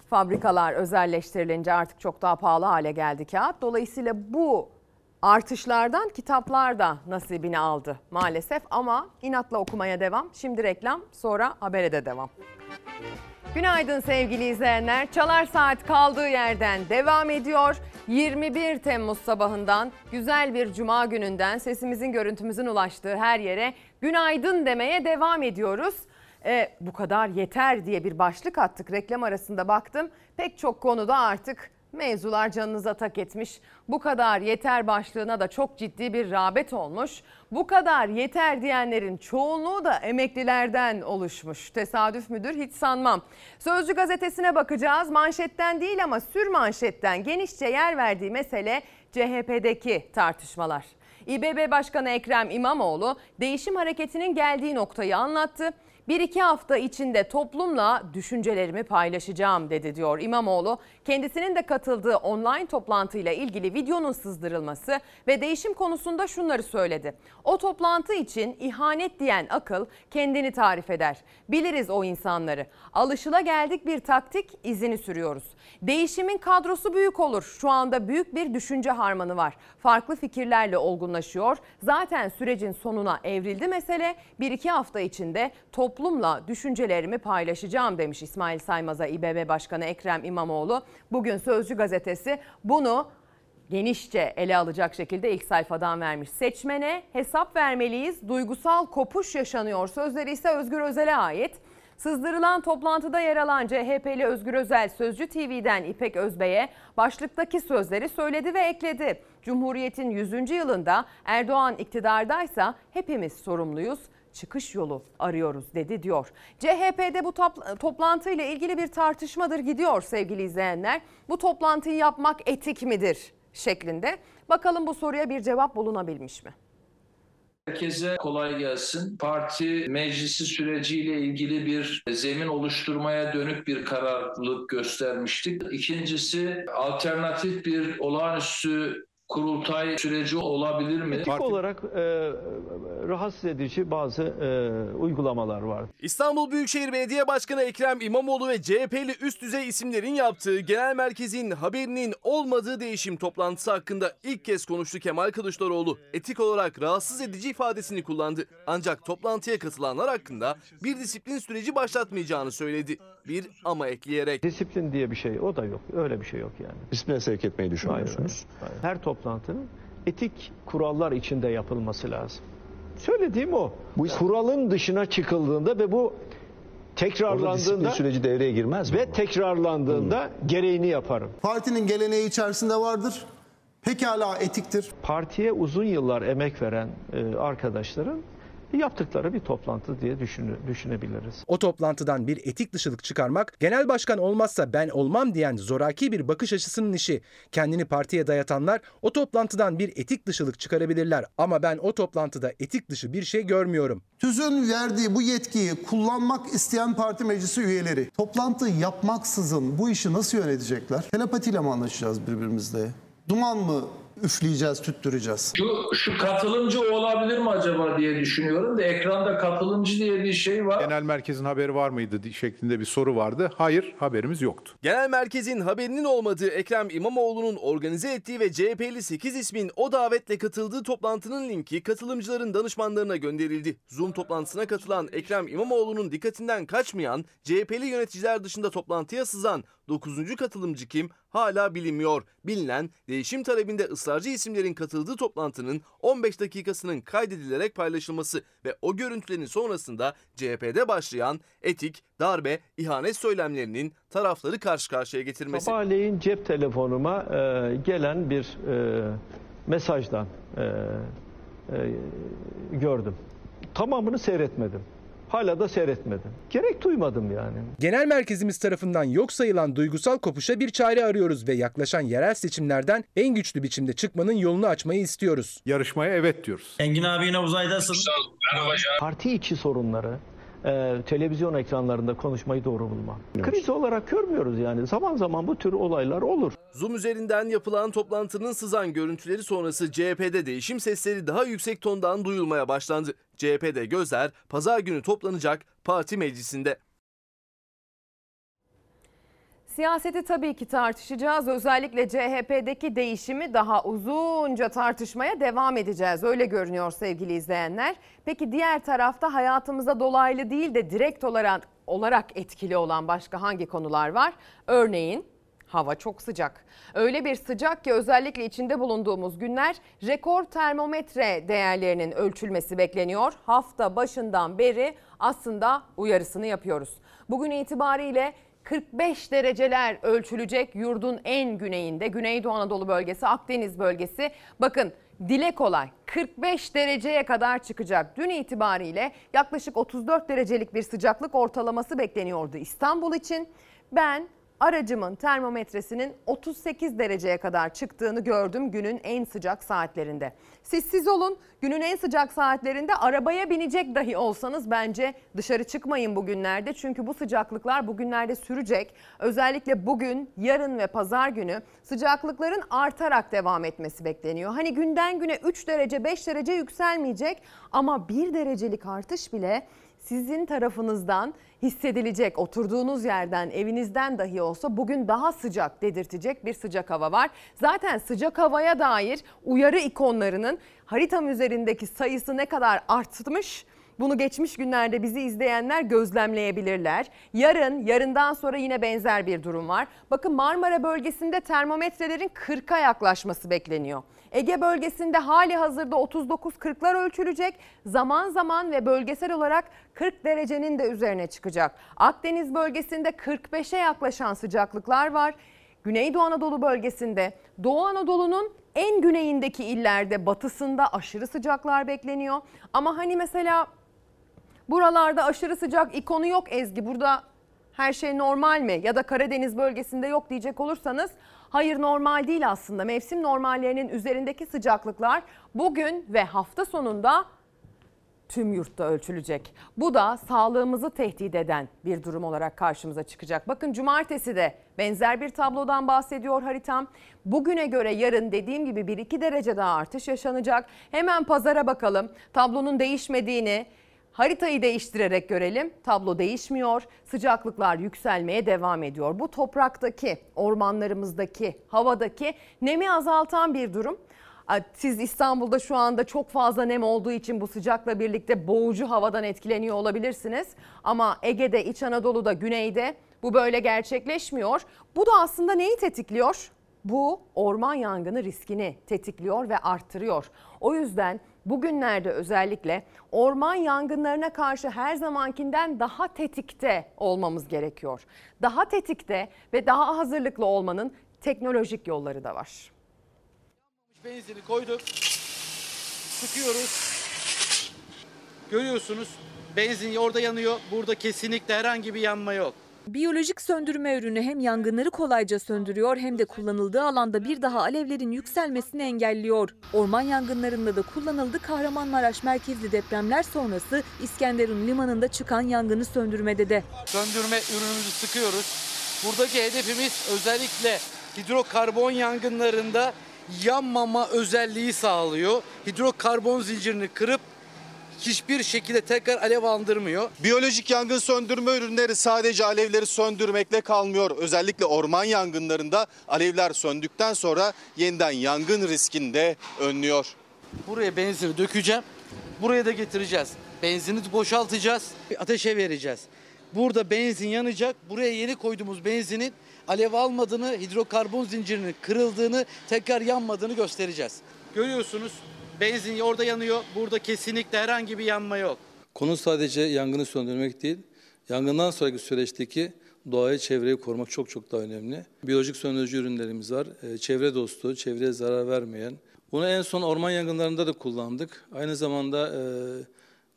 Fabrikalar özelleştirilince artık çok daha pahalı hale geldi kağıt. Dolayısıyla bu artışlardan kitaplar da nasibini aldı maalesef ama inatla okumaya devam. Şimdi reklam sonra habere de devam. Günaydın sevgili izleyenler. Çalar Saat kaldığı yerden devam ediyor. 21 Temmuz sabahından güzel bir cuma gününden sesimizin görüntümüzün ulaştığı her yere günaydın demeye devam ediyoruz. Ee, bu kadar yeter diye bir başlık attık. Reklam arasında baktım. Pek çok konuda artık mevzular canınıza tak etmiş. Bu kadar yeter başlığına da çok ciddi bir rağbet olmuş. Bu kadar yeter diyenlerin çoğunluğu da emeklilerden oluşmuş. Tesadüf müdür hiç sanmam. Sözcü gazetesine bakacağız. Manşetten değil ama sür manşetten genişçe yer verdiği mesele CHP'deki tartışmalar. İBB Başkanı Ekrem İmamoğlu değişim hareketinin geldiği noktayı anlattı. Bir iki hafta içinde toplumla düşüncelerimi paylaşacağım dedi diyor İmamoğlu. Kendisinin de katıldığı online toplantıyla ilgili videonun sızdırılması ve değişim konusunda şunları söyledi. O toplantı için ihanet diyen akıl kendini tarif eder. Biliriz o insanları. Alışıla geldik bir taktik izini sürüyoruz. Değişimin kadrosu büyük olur. Şu anda büyük bir düşünce harmanı var. Farklı fikirlerle olgunlaşıyor. Zaten sürecin sonuna evrildi mesele. Bir iki hafta içinde toplumla düşüncelerimi paylaşacağım demiş İsmail Saymaz'a İBB Başkanı Ekrem İmamoğlu. Bugün Sözcü gazetesi bunu genişçe ele alacak şekilde ilk sayfadan vermiş. Seçmene hesap vermeliyiz. Duygusal kopuş yaşanıyor. Sözleri ise Özgür Özel'e ait. Sızdırılan toplantıda yer alan CHP'li Özgür Özel Sözcü TV'den İpek Özbey'e başlıktaki sözleri söyledi ve ekledi. Cumhuriyet'in 100. yılında Erdoğan iktidardaysa hepimiz sorumluyuz çıkış yolu arıyoruz dedi diyor. CHP'de bu toplantıyla ilgili bir tartışmadır gidiyor sevgili izleyenler. Bu toplantıyı yapmak etik midir şeklinde. Bakalım bu soruya bir cevap bulunabilmiş mi? Herkese kolay gelsin. Parti meclisi süreciyle ilgili bir zemin oluşturmaya dönük bir kararlılık göstermiştik. İkincisi alternatif bir olağanüstü kurultay süreci olabilir mi? Etik olarak e, rahatsız edici bazı e, uygulamalar var. İstanbul Büyükşehir Belediye Başkanı Ekrem İmamoğlu ve CHP'li üst düzey isimlerin yaptığı genel merkezin haberinin olmadığı değişim toplantısı hakkında ilk kez konuştu Kemal Kılıçdaroğlu. Etik olarak rahatsız edici ifadesini kullandı. Ancak toplantıya katılanlar hakkında bir disiplin süreci başlatmayacağını söyledi. Bir ama ekleyerek. Disiplin diye bir şey o da yok. Öyle bir şey yok yani. Disipline sevk etmeyi düşünüyorsunuz. Hayır, hayır. Her toplantının etik kurallar içinde yapılması lazım. Söylediğim o. Bu kuralın dışına çıkıldığında ve bu tekrarlandığında süreci devreye girmez mi? ve tekrarlandığında gereğini yaparım. Partinin geleneği içerisinde vardır. Pekala etiktir. Partiye uzun yıllar emek veren e, arkadaşların yaptıkları bir toplantı diye düşünü- düşünebiliriz. O toplantıdan bir etik dışılık çıkarmak, genel başkan olmazsa ben olmam diyen zoraki bir bakış açısının işi. Kendini partiye dayatanlar o toplantıdan bir etik dışılık çıkarabilirler ama ben o toplantıda etik dışı bir şey görmüyorum. TÜZ'ün verdiği bu yetkiyi kullanmak isteyen parti meclisi üyeleri toplantı yapmaksızın bu işi nasıl yönetecekler? Telepatiyle mi anlaşacağız birbirimizle? Duman mı üfleyeceğiz, tüttüreceğiz? Şu, şu katılımcı olabilir mi acaba diye düşünüyorum da ekranda katılımcı diye bir şey var. Genel merkezin haberi var mıydı şeklinde bir soru vardı. Hayır haberimiz yoktu. Genel merkezin haberinin olmadığı Ekrem İmamoğlu'nun organize ettiği ve CHP'li 8 ismin o davetle katıldığı toplantının linki katılımcıların danışmanlarına gönderildi. Zoom toplantısına katılan Ekrem İmamoğlu'nun dikkatinden kaçmayan, CHP'li yöneticiler dışında toplantıya sızan 9. katılımcı kim hala bilinmiyor. Bilinen değişim talebinde ısrarcı isimlerin katıldığı toplantının 15 dakikasının kaydedilerek paylaşılması ve o görüntülerin sonrasında CHP'de başlayan etik, darbe, ihanet söylemlerinin tarafları karşı karşıya getirmesi. Sabahleyin cep telefonuma e, gelen bir e, mesajdan e, e, gördüm. Tamamını seyretmedim. Hala da seyretmedim. Gerek duymadım yani. Genel merkezimiz tarafından yok sayılan duygusal kopuşa bir çare arıyoruz ve yaklaşan yerel seçimlerden en güçlü biçimde çıkmanın yolunu açmayı istiyoruz. Yarışmaya evet diyoruz. Engin abi yine uzaydasın. Parti içi sorunları e, televizyon ekranlarında konuşmayı doğru bulmam. Kriz olarak görmüyoruz yani. Zaman zaman bu tür olaylar olur. Zoom üzerinden yapılan toplantının sızan görüntüleri sonrası CHP'de değişim sesleri daha yüksek tondan duyulmaya başlandı. CHP'de gözler pazar günü toplanacak parti meclisinde. Siyaseti tabii ki tartışacağız. Özellikle CHP'deki değişimi daha uzunca tartışmaya devam edeceğiz. Öyle görünüyor sevgili izleyenler. Peki diğer tarafta hayatımıza dolaylı değil de direkt olarak olarak etkili olan başka hangi konular var? Örneğin hava çok sıcak. Öyle bir sıcak ki özellikle içinde bulunduğumuz günler rekor termometre değerlerinin ölçülmesi bekleniyor. Hafta başından beri aslında uyarısını yapıyoruz. Bugün itibariyle 45 dereceler ölçülecek yurdun en güneyinde Güneydoğu Anadolu bölgesi Akdeniz bölgesi bakın dile kolay 45 dereceye kadar çıkacak. Dün itibariyle yaklaşık 34 derecelik bir sıcaklık ortalaması bekleniyordu İstanbul için. Ben aracımın termometresinin 38 dereceye kadar çıktığını gördüm günün en sıcak saatlerinde. Siz siz olun günün en sıcak saatlerinde arabaya binecek dahi olsanız bence dışarı çıkmayın bugünlerde. Çünkü bu sıcaklıklar bugünlerde sürecek. Özellikle bugün, yarın ve pazar günü sıcaklıkların artarak devam etmesi bekleniyor. Hani günden güne 3 derece 5 derece yükselmeyecek ama 1 derecelik artış bile sizin tarafınızdan hissedilecek oturduğunuz yerden evinizden dahi olsa bugün daha sıcak dedirtecek bir sıcak hava var. Zaten sıcak havaya dair uyarı ikonlarının haritam üzerindeki sayısı ne kadar artmış bunu geçmiş günlerde bizi izleyenler gözlemleyebilirler. Yarın, yarından sonra yine benzer bir durum var. Bakın Marmara bölgesinde termometrelerin 40'a yaklaşması bekleniyor. Ege bölgesinde hali hazırda 39-40'lar ölçülecek. Zaman zaman ve bölgesel olarak 40 derecenin de üzerine çıkacak. Akdeniz bölgesinde 45'e yaklaşan sıcaklıklar var. Güneydoğu Anadolu bölgesinde, Doğu Anadolu'nun en güneyindeki illerde batısında aşırı sıcaklar bekleniyor. Ama hani mesela buralarda aşırı sıcak ikonu yok Ezgi. Burada her şey normal mi? Ya da Karadeniz bölgesinde yok diyecek olursanız hayır normal değil aslında. Mevsim normallerinin üzerindeki sıcaklıklar bugün ve hafta sonunda tüm yurtta ölçülecek. Bu da sağlığımızı tehdit eden bir durum olarak karşımıza çıkacak. Bakın cumartesi de benzer bir tablodan bahsediyor haritam. Bugüne göre yarın dediğim gibi 1-2 derece daha artış yaşanacak. Hemen pazara bakalım. Tablonun değişmediğini Haritayı değiştirerek görelim. Tablo değişmiyor. Sıcaklıklar yükselmeye devam ediyor. Bu topraktaki, ormanlarımızdaki, havadaki nemi azaltan bir durum. Siz İstanbul'da şu anda çok fazla nem olduğu için bu sıcakla birlikte boğucu havadan etkileniyor olabilirsiniz. Ama Ege'de, İç Anadolu'da, Güney'de bu böyle gerçekleşmiyor. Bu da aslında neyi tetikliyor? Bu orman yangını riskini tetikliyor ve arttırıyor. O yüzden bugünlerde özellikle orman yangınlarına karşı her zamankinden daha tetikte olmamız gerekiyor. Daha tetikte ve daha hazırlıklı olmanın teknolojik yolları da var. Benzini koyduk. Sıkıyoruz. Görüyorsunuz benzin orada yanıyor. Burada kesinlikle herhangi bir yanma yok. Biyolojik söndürme ürünü hem yangınları kolayca söndürüyor hem de kullanıldığı alanda bir daha alevlerin yükselmesini engelliyor. Orman yangınlarında da kullanıldı. Kahramanmaraş merkezli depremler sonrası İskenderun limanında çıkan yangını söndürmede de. Söndürme ürünümüzü sıkıyoruz. Buradaki hedefimiz özellikle hidrokarbon yangınlarında yanmama özelliği sağlıyor. Hidrokarbon zincirini kırıp hiçbir şekilde tekrar alev aldırmıyor. Biyolojik yangın söndürme ürünleri sadece alevleri söndürmekle kalmıyor. Özellikle orman yangınlarında alevler söndükten sonra yeniden yangın riskini de önlüyor. Buraya benzini dökeceğim. Buraya da getireceğiz. Benzini boşaltacağız. Ateşe vereceğiz. Burada benzin yanacak. Buraya yeni koyduğumuz benzinin alev almadığını, hidrokarbon zincirinin kırıldığını, tekrar yanmadığını göstereceğiz. Görüyorsunuz benzin orada yanıyor. Burada kesinlikle herhangi bir yanma yok. Konu sadece yangını söndürmek değil, yangından sonraki süreçteki doğayı, çevreyi korumak çok çok daha önemli. Biyolojik söndürücü ürünlerimiz var. Ee, Çevre dostu, çevreye zarar vermeyen. Bunu en son orman yangınlarında da kullandık. Aynı zamanda e,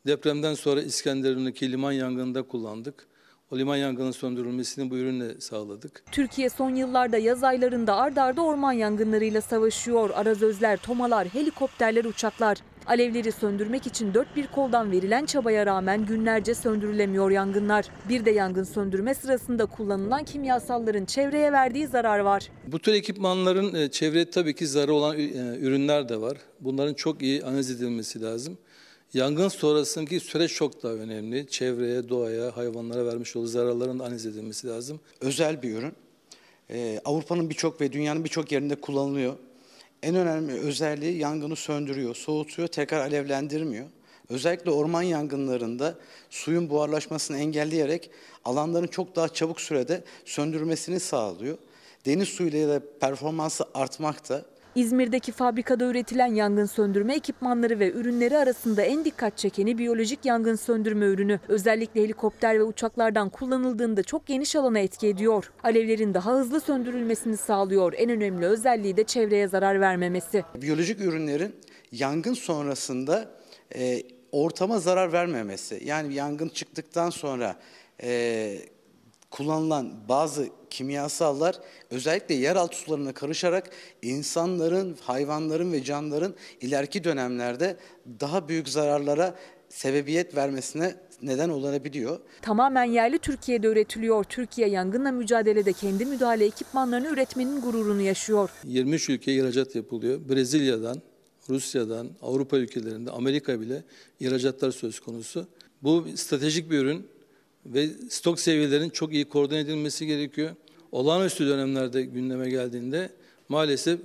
depremden sonra İskenderun'daki liman yangınında kullandık. O liman yangının söndürülmesini bu ürünle sağladık. Türkiye son yıllarda yaz aylarında ard arda orman yangınlarıyla savaşıyor. Arazözler, tomalar, helikopterler, uçaklar. Alevleri söndürmek için dört bir koldan verilen çabaya rağmen günlerce söndürülemiyor yangınlar. Bir de yangın söndürme sırasında kullanılan kimyasalların çevreye verdiği zarar var. Bu tür ekipmanların e, çevreye tabii ki zararı olan e, ürünler de var. Bunların çok iyi analiz edilmesi lazım. Yangın sonrasındaki süreç çok daha önemli. Çevreye, doğaya, hayvanlara vermiş olduğu zararların analiz edilmesi lazım. özel bir ürün. Ee, Avrupa'nın birçok ve dünyanın birçok yerinde kullanılıyor. En önemli özelliği yangını söndürüyor, soğutuyor, tekrar alevlendirmiyor. Özellikle orman yangınlarında suyun buharlaşmasını engelleyerek alanların çok daha çabuk sürede söndürmesini sağlıyor. Deniz suyuyla da performansı artmakta. İzmir'deki fabrikada üretilen yangın söndürme ekipmanları ve ürünleri arasında en dikkat çekeni biyolojik yangın söndürme ürünü. Özellikle helikopter ve uçaklardan kullanıldığında çok geniş alana etki ediyor. Alevlerin daha hızlı söndürülmesini sağlıyor. En önemli özelliği de çevreye zarar vermemesi. Biyolojik ürünlerin yangın sonrasında e, ortama zarar vermemesi. Yani yangın çıktıktan sonra e, kullanılan bazı kimyasallar özellikle yeraltı sularına karışarak insanların, hayvanların ve canlıların ileriki dönemlerde daha büyük zararlara sebebiyet vermesine neden olabiliyor. Tamamen yerli Türkiye'de üretiliyor. Türkiye yangınla mücadelede kendi müdahale ekipmanlarını üretmenin gururunu yaşıyor. 23 ülkeye ihracat yapılıyor. Brezilya'dan, Rusya'dan, Avrupa ülkelerinde, Amerika bile ihracatlar söz konusu. Bu stratejik bir ürün ve stok seviyelerinin çok iyi koordine edilmesi gerekiyor. Olağanüstü dönemlerde gündeme geldiğinde maalesef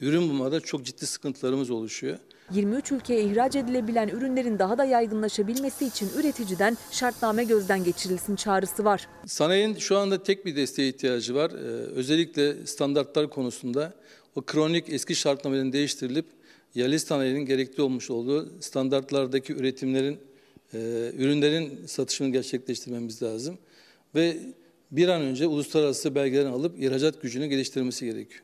ürün bulmada çok ciddi sıkıntılarımız oluşuyor. 23 ülkeye ihraç edilebilen ürünlerin daha da yaygınlaşabilmesi için üreticiden şartname gözden geçirilsin çağrısı var. Sanayinin şu anda tek bir desteğe ihtiyacı var. Ee, özellikle standartlar konusunda o kronik eski şartnamelerin değiştirilip yerli sanayinin gerekli olmuş olduğu standartlardaki üretimlerin, e, ürünlerin satışını gerçekleştirmemiz lazım. Ve bir an önce uluslararası belgelerini alıp ihracat gücünü geliştirmesi gerekiyor.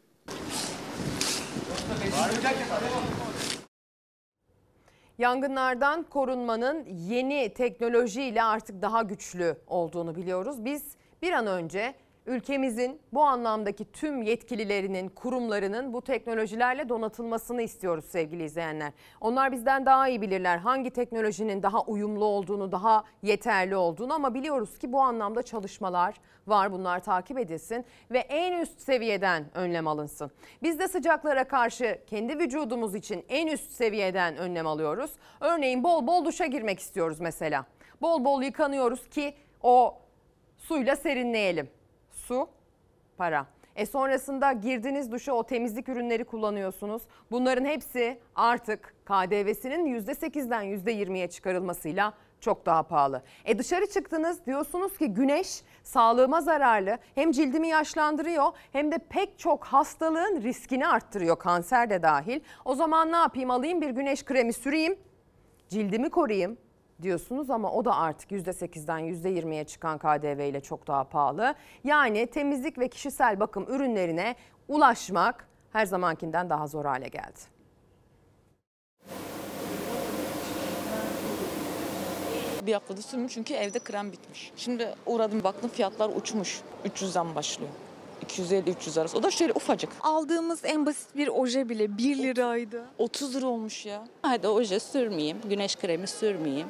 Yangınlardan korunmanın yeni teknolojiyle artık daha güçlü olduğunu biliyoruz. Biz bir an önce ülkemizin bu anlamdaki tüm yetkililerinin, kurumlarının bu teknolojilerle donatılmasını istiyoruz sevgili izleyenler. Onlar bizden daha iyi bilirler hangi teknolojinin daha uyumlu olduğunu, daha yeterli olduğunu ama biliyoruz ki bu anlamda çalışmalar var. Bunlar takip edilsin ve en üst seviyeden önlem alınsın. Biz de sıcaklara karşı kendi vücudumuz için en üst seviyeden önlem alıyoruz. Örneğin bol bol duşa girmek istiyoruz mesela. Bol bol yıkanıyoruz ki o suyla serinleyelim su, para. E sonrasında girdiniz duşa o temizlik ürünleri kullanıyorsunuz. Bunların hepsi artık KDV'sinin %8'den %20'ye çıkarılmasıyla çok daha pahalı. E dışarı çıktınız diyorsunuz ki güneş sağlığıma zararlı. Hem cildimi yaşlandırıyor hem de pek çok hastalığın riskini arttırıyor kanser de dahil. O zaman ne yapayım alayım bir güneş kremi süreyim cildimi koruyayım diyorsunuz ama o da artık %8'den %20'ye çıkan KDV ile çok daha pahalı. Yani temizlik ve kişisel bakım ürünlerine ulaşmak her zamankinden daha zor hale geldi. Bir haftada sürmüş çünkü evde krem bitmiş. Şimdi uğradım baktım fiyatlar uçmuş. 300'den başlıyor. 250-300 arası. O da şöyle ufacık. Aldığımız en basit bir oje bile 1 liraydı. 30 lira olmuş ya. Hadi oje sürmeyeyim, güneş kremi sürmeyeyim.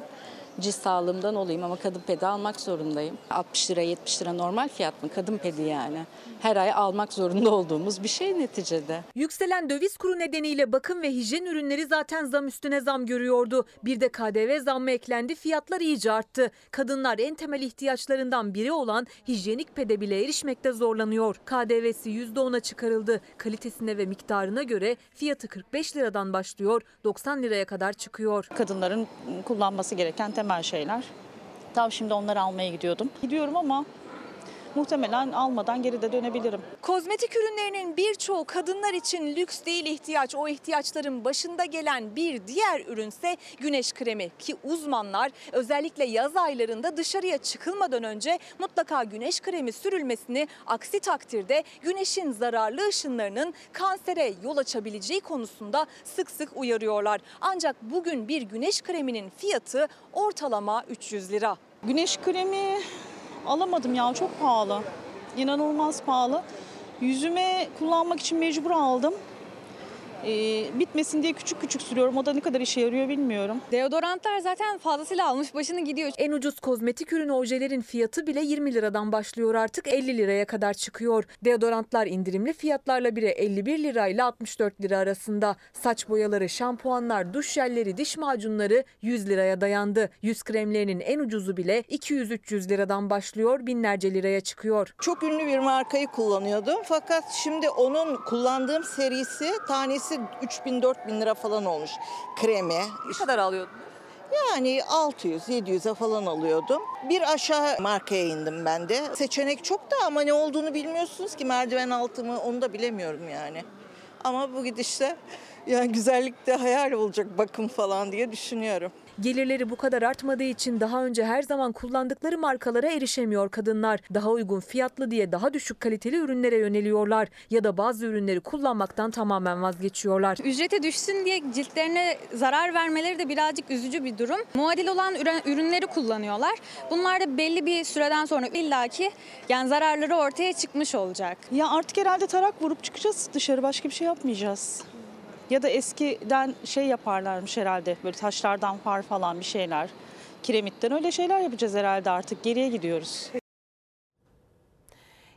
Cilt sağlığımdan olayım ama kadın pedi almak zorundayım. 60 lira 70 lira normal fiyat mı kadın pedi yani. Her ay almak zorunda olduğumuz bir şey neticede. Yükselen döviz kuru nedeniyle bakım ve hijyen ürünleri zaten zam üstüne zam görüyordu. Bir de KDV zammı eklendi fiyatlar iyice arttı. Kadınlar en temel ihtiyaçlarından biri olan hijyenik pede bile erişmekte zorlanıyor. KDV'si %10'a çıkarıldı. Kalitesine ve miktarına göre fiyatı 45 liradan başlıyor 90 liraya kadar çıkıyor. Kadınların kullanması gereken temel şeyler. Tam şimdi onları almaya gidiyordum. Gidiyorum ama muhtemelen almadan geri de dönebilirim. Kozmetik ürünlerinin birçoğu kadınlar için lüks değil ihtiyaç. O ihtiyaçların başında gelen bir diğer ürünse güneş kremi ki uzmanlar özellikle yaz aylarında dışarıya çıkılmadan önce mutlaka güneş kremi sürülmesini aksi takdirde güneşin zararlı ışınlarının kansere yol açabileceği konusunda sık sık uyarıyorlar. Ancak bugün bir güneş kreminin fiyatı ortalama 300 lira. Güneş kremi alamadım ya çok pahalı. İnanılmaz pahalı. Yüzüme kullanmak için mecbur aldım. Ee, bitmesin diye küçük küçük sürüyorum. O da ne kadar işe yarıyor bilmiyorum. Deodorantlar zaten fazlasıyla almış başını gidiyor. En ucuz kozmetik ürünü ojelerin fiyatı bile 20 liradan başlıyor artık 50 liraya kadar çıkıyor. Deodorantlar indirimli fiyatlarla biri 51 lirayla 64 lira arasında. Saç boyaları, şampuanlar, duş jelleri, diş macunları 100 liraya dayandı. Yüz kremlerinin en ucuzu bile 200-300 liradan başlıyor binlerce liraya çıkıyor. Çok ünlü bir markayı kullanıyordum fakat şimdi onun kullandığım serisi tanesi 3000-4000 lira falan olmuş kremi. Ne kadar alıyordun? Yani 600-700'e falan alıyordum. Bir aşağı markaya indim ben de. Seçenek çok da ama ne olduğunu bilmiyorsunuz ki merdiven altı mı onu da bilemiyorum yani. Ama bu gidişle yani güzellikte hayal olacak bakım falan diye düşünüyorum. Gelirleri bu kadar artmadığı için daha önce her zaman kullandıkları markalara erişemiyor kadınlar. Daha uygun fiyatlı diye daha düşük kaliteli ürünlere yöneliyorlar ya da bazı ürünleri kullanmaktan tamamen vazgeçiyorlar. Ücrete düşsün diye ciltlerine zarar vermeleri de birazcık üzücü bir durum. Muadil olan ürün- ürünleri kullanıyorlar. Bunlar da belli bir süreden sonra illaki yani zararları ortaya çıkmış olacak. Ya artık herhalde tarak vurup çıkacağız dışarı başka bir şey yapmayacağız. Ya da eskiden şey yaparlarmış herhalde böyle taşlardan far falan bir şeyler. Kiremitten öyle şeyler yapacağız herhalde artık geriye gidiyoruz.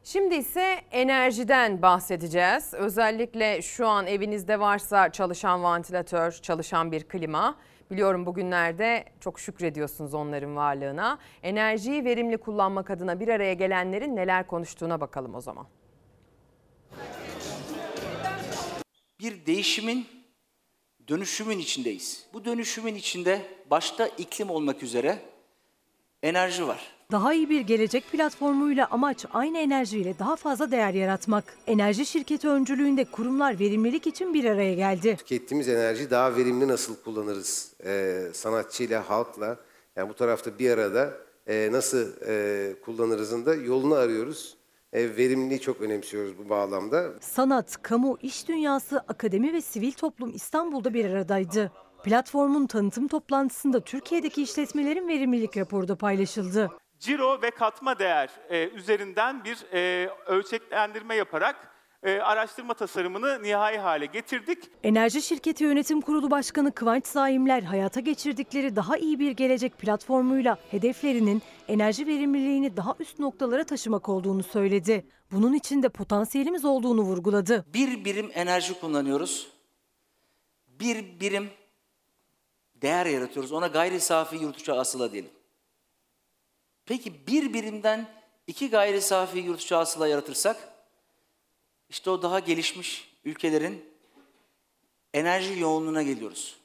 Şimdi ise enerjiden bahsedeceğiz. Özellikle şu an evinizde varsa çalışan vantilatör, çalışan bir klima. Biliyorum bugünlerde çok şükrediyorsunuz onların varlığına. Enerjiyi verimli kullanmak adına bir araya gelenlerin neler konuştuğuna bakalım o zaman. Bir değişimin, dönüşümün içindeyiz. Bu dönüşümün içinde başta iklim olmak üzere enerji var. Daha iyi bir gelecek platformuyla amaç aynı enerjiyle daha fazla değer yaratmak. Enerji şirketi öncülüğünde kurumlar verimlilik için bir araya geldi. Tükettiğimiz enerji daha verimli nasıl kullanırız? Ee, sanatçıyla, halkla, yani bu tarafta bir arada e, nasıl e, kullanırızın da yolunu arıyoruz. E, verimliliği çok önemsiyoruz bu bağlamda. Sanat, kamu, iş dünyası, akademi ve sivil toplum İstanbul'da bir aradaydı. Platformun tanıtım toplantısında Türkiye'deki işletmelerin verimlilik raporu da paylaşıldı. ciro ve katma değer e, üzerinden bir e, ölçeklendirme yaparak e, araştırma tasarımını nihai hale getirdik. Enerji Şirketi Yönetim Kurulu Başkanı Kıvanç Zaimler hayata geçirdikleri daha iyi bir gelecek platformuyla hedeflerinin enerji verimliliğini daha üst noktalara taşımak olduğunu söyledi. Bunun için de potansiyelimiz olduğunu vurguladı. Bir birim enerji kullanıyoruz. Bir birim değer yaratıyoruz. Ona gayri safi yurt içi hasıla diyelim. Peki bir birimden iki gayri safi yurt içi hasıla yaratırsak işte o daha gelişmiş ülkelerin enerji yoğunluğuna geliyoruz.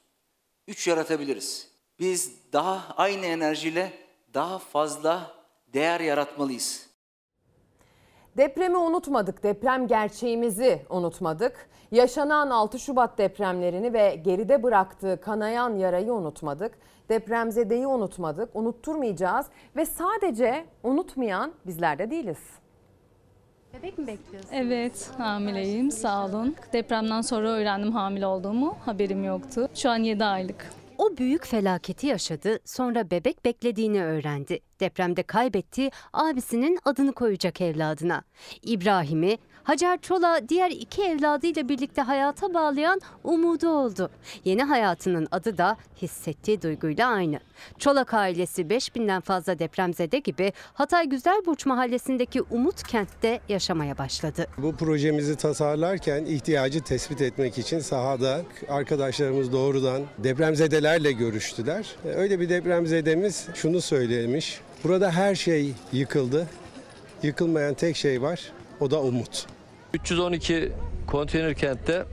Üç yaratabiliriz. Biz daha aynı enerjiyle daha fazla değer yaratmalıyız. Depremi unutmadık, deprem gerçeğimizi unutmadık. Yaşanan 6 Şubat depremlerini ve geride bıraktığı kanayan yarayı unutmadık. Depremzedeyi unutmadık, unutturmayacağız ve sadece unutmayan bizler de değiliz. Bebek mi bekliyorsun? Evet, hamileyim. Sağ olun. Depremden sonra öğrendim hamile olduğumu. Haberim yoktu. Şu an 7 aylık. O büyük felaketi yaşadı, sonra bebek beklediğini öğrendi. Depremde kaybettiği abisinin adını koyacak evladına. İbrahim'i Hacer Çola diğer iki evladıyla birlikte hayata bağlayan umudu oldu. Yeni hayatının adı da hissettiği duyguyla aynı. Çolak ailesi 5000'den fazla depremzede gibi Hatay Güzelburç mahallesindeki Umut kentte yaşamaya başladı. Bu projemizi tasarlarken ihtiyacı tespit etmek için sahada arkadaşlarımız doğrudan depremzedelerle görüştüler. Öyle bir depremzedemiz şunu söylemiş. Burada her şey yıkıldı. Yıkılmayan tek şey var. O da umut. 312 konteyner kentte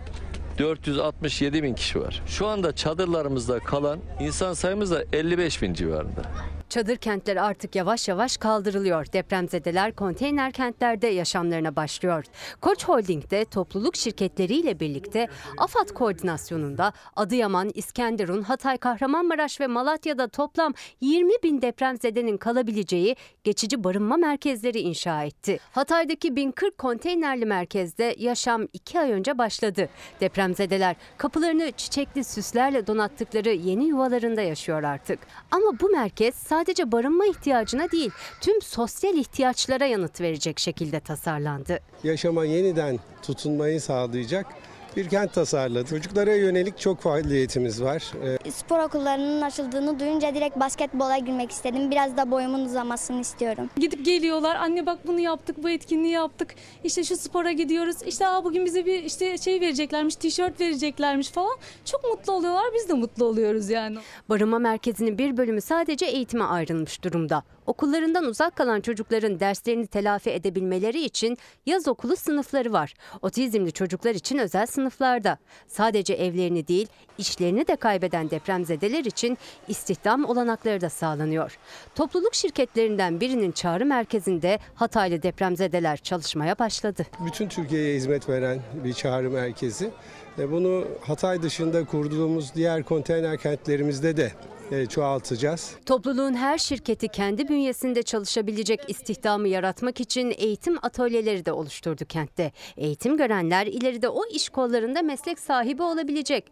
467 bin kişi var. Şu anda çadırlarımızda kalan insan sayımız da 55 bin civarında. Çadır kentler artık yavaş yavaş kaldırılıyor. Depremzedeler konteyner kentlerde yaşamlarına başlıyor. Koç Holding de topluluk şirketleriyle birlikte AFAD koordinasyonunda Adıyaman, İskenderun, Hatay, Kahramanmaraş ve Malatya'da toplam 20 bin depremzedenin kalabileceği geçici barınma merkezleri inşa etti. Hatay'daki 1040 konteynerli merkezde yaşam 2 ay önce başladı. Depremzedeler kapılarını çiçekli süslerle donattıkları yeni yuvalarında yaşıyor artık. Ama bu merkez sadece barınma ihtiyacına değil, tüm sosyal ihtiyaçlara yanıt verecek şekilde tasarlandı. Yaşama yeniden tutunmayı sağlayacak bir kent tasarladı. Çocuklara yönelik çok faaliyetimiz var. Ee, Spor okullarının açıldığını duyunca direkt basketbola girmek istedim. Biraz da boyumun uzamasını istiyorum. Gidip geliyorlar. Anne bak bunu yaptık, bu etkinliği yaptık. İşte şu spora gidiyoruz. İşte Aa, bugün bize bir işte şey vereceklermiş, tişört vereceklermiş falan. Çok mutlu oluyorlar. Biz de mutlu oluyoruz yani. Barınma merkezinin bir bölümü sadece eğitime ayrılmış durumda. Okullarından uzak kalan çocukların derslerini telafi edebilmeleri için yaz okulu sınıfları var. Otizmli çocuklar için özel sınıflarda. Sadece evlerini değil, işlerini de kaybeden depremzedeler için istihdam olanakları da sağlanıyor. Topluluk şirketlerinden birinin çağrı merkezinde Hataylı depremzedeler çalışmaya başladı. bütün Türkiye'ye hizmet veren bir çağrı merkezi. E, Bunu Hatay dışında kurduğumuz diğer konteyner kentlerimizde de e, çoğaltacağız. Topluluğun her şirketi kendi bünyesinde çalışabilecek istihdamı yaratmak için eğitim atölyeleri de oluşturdu kentte. Eğitim görenler ileride o iş kollarında meslek sahibi olabilecek.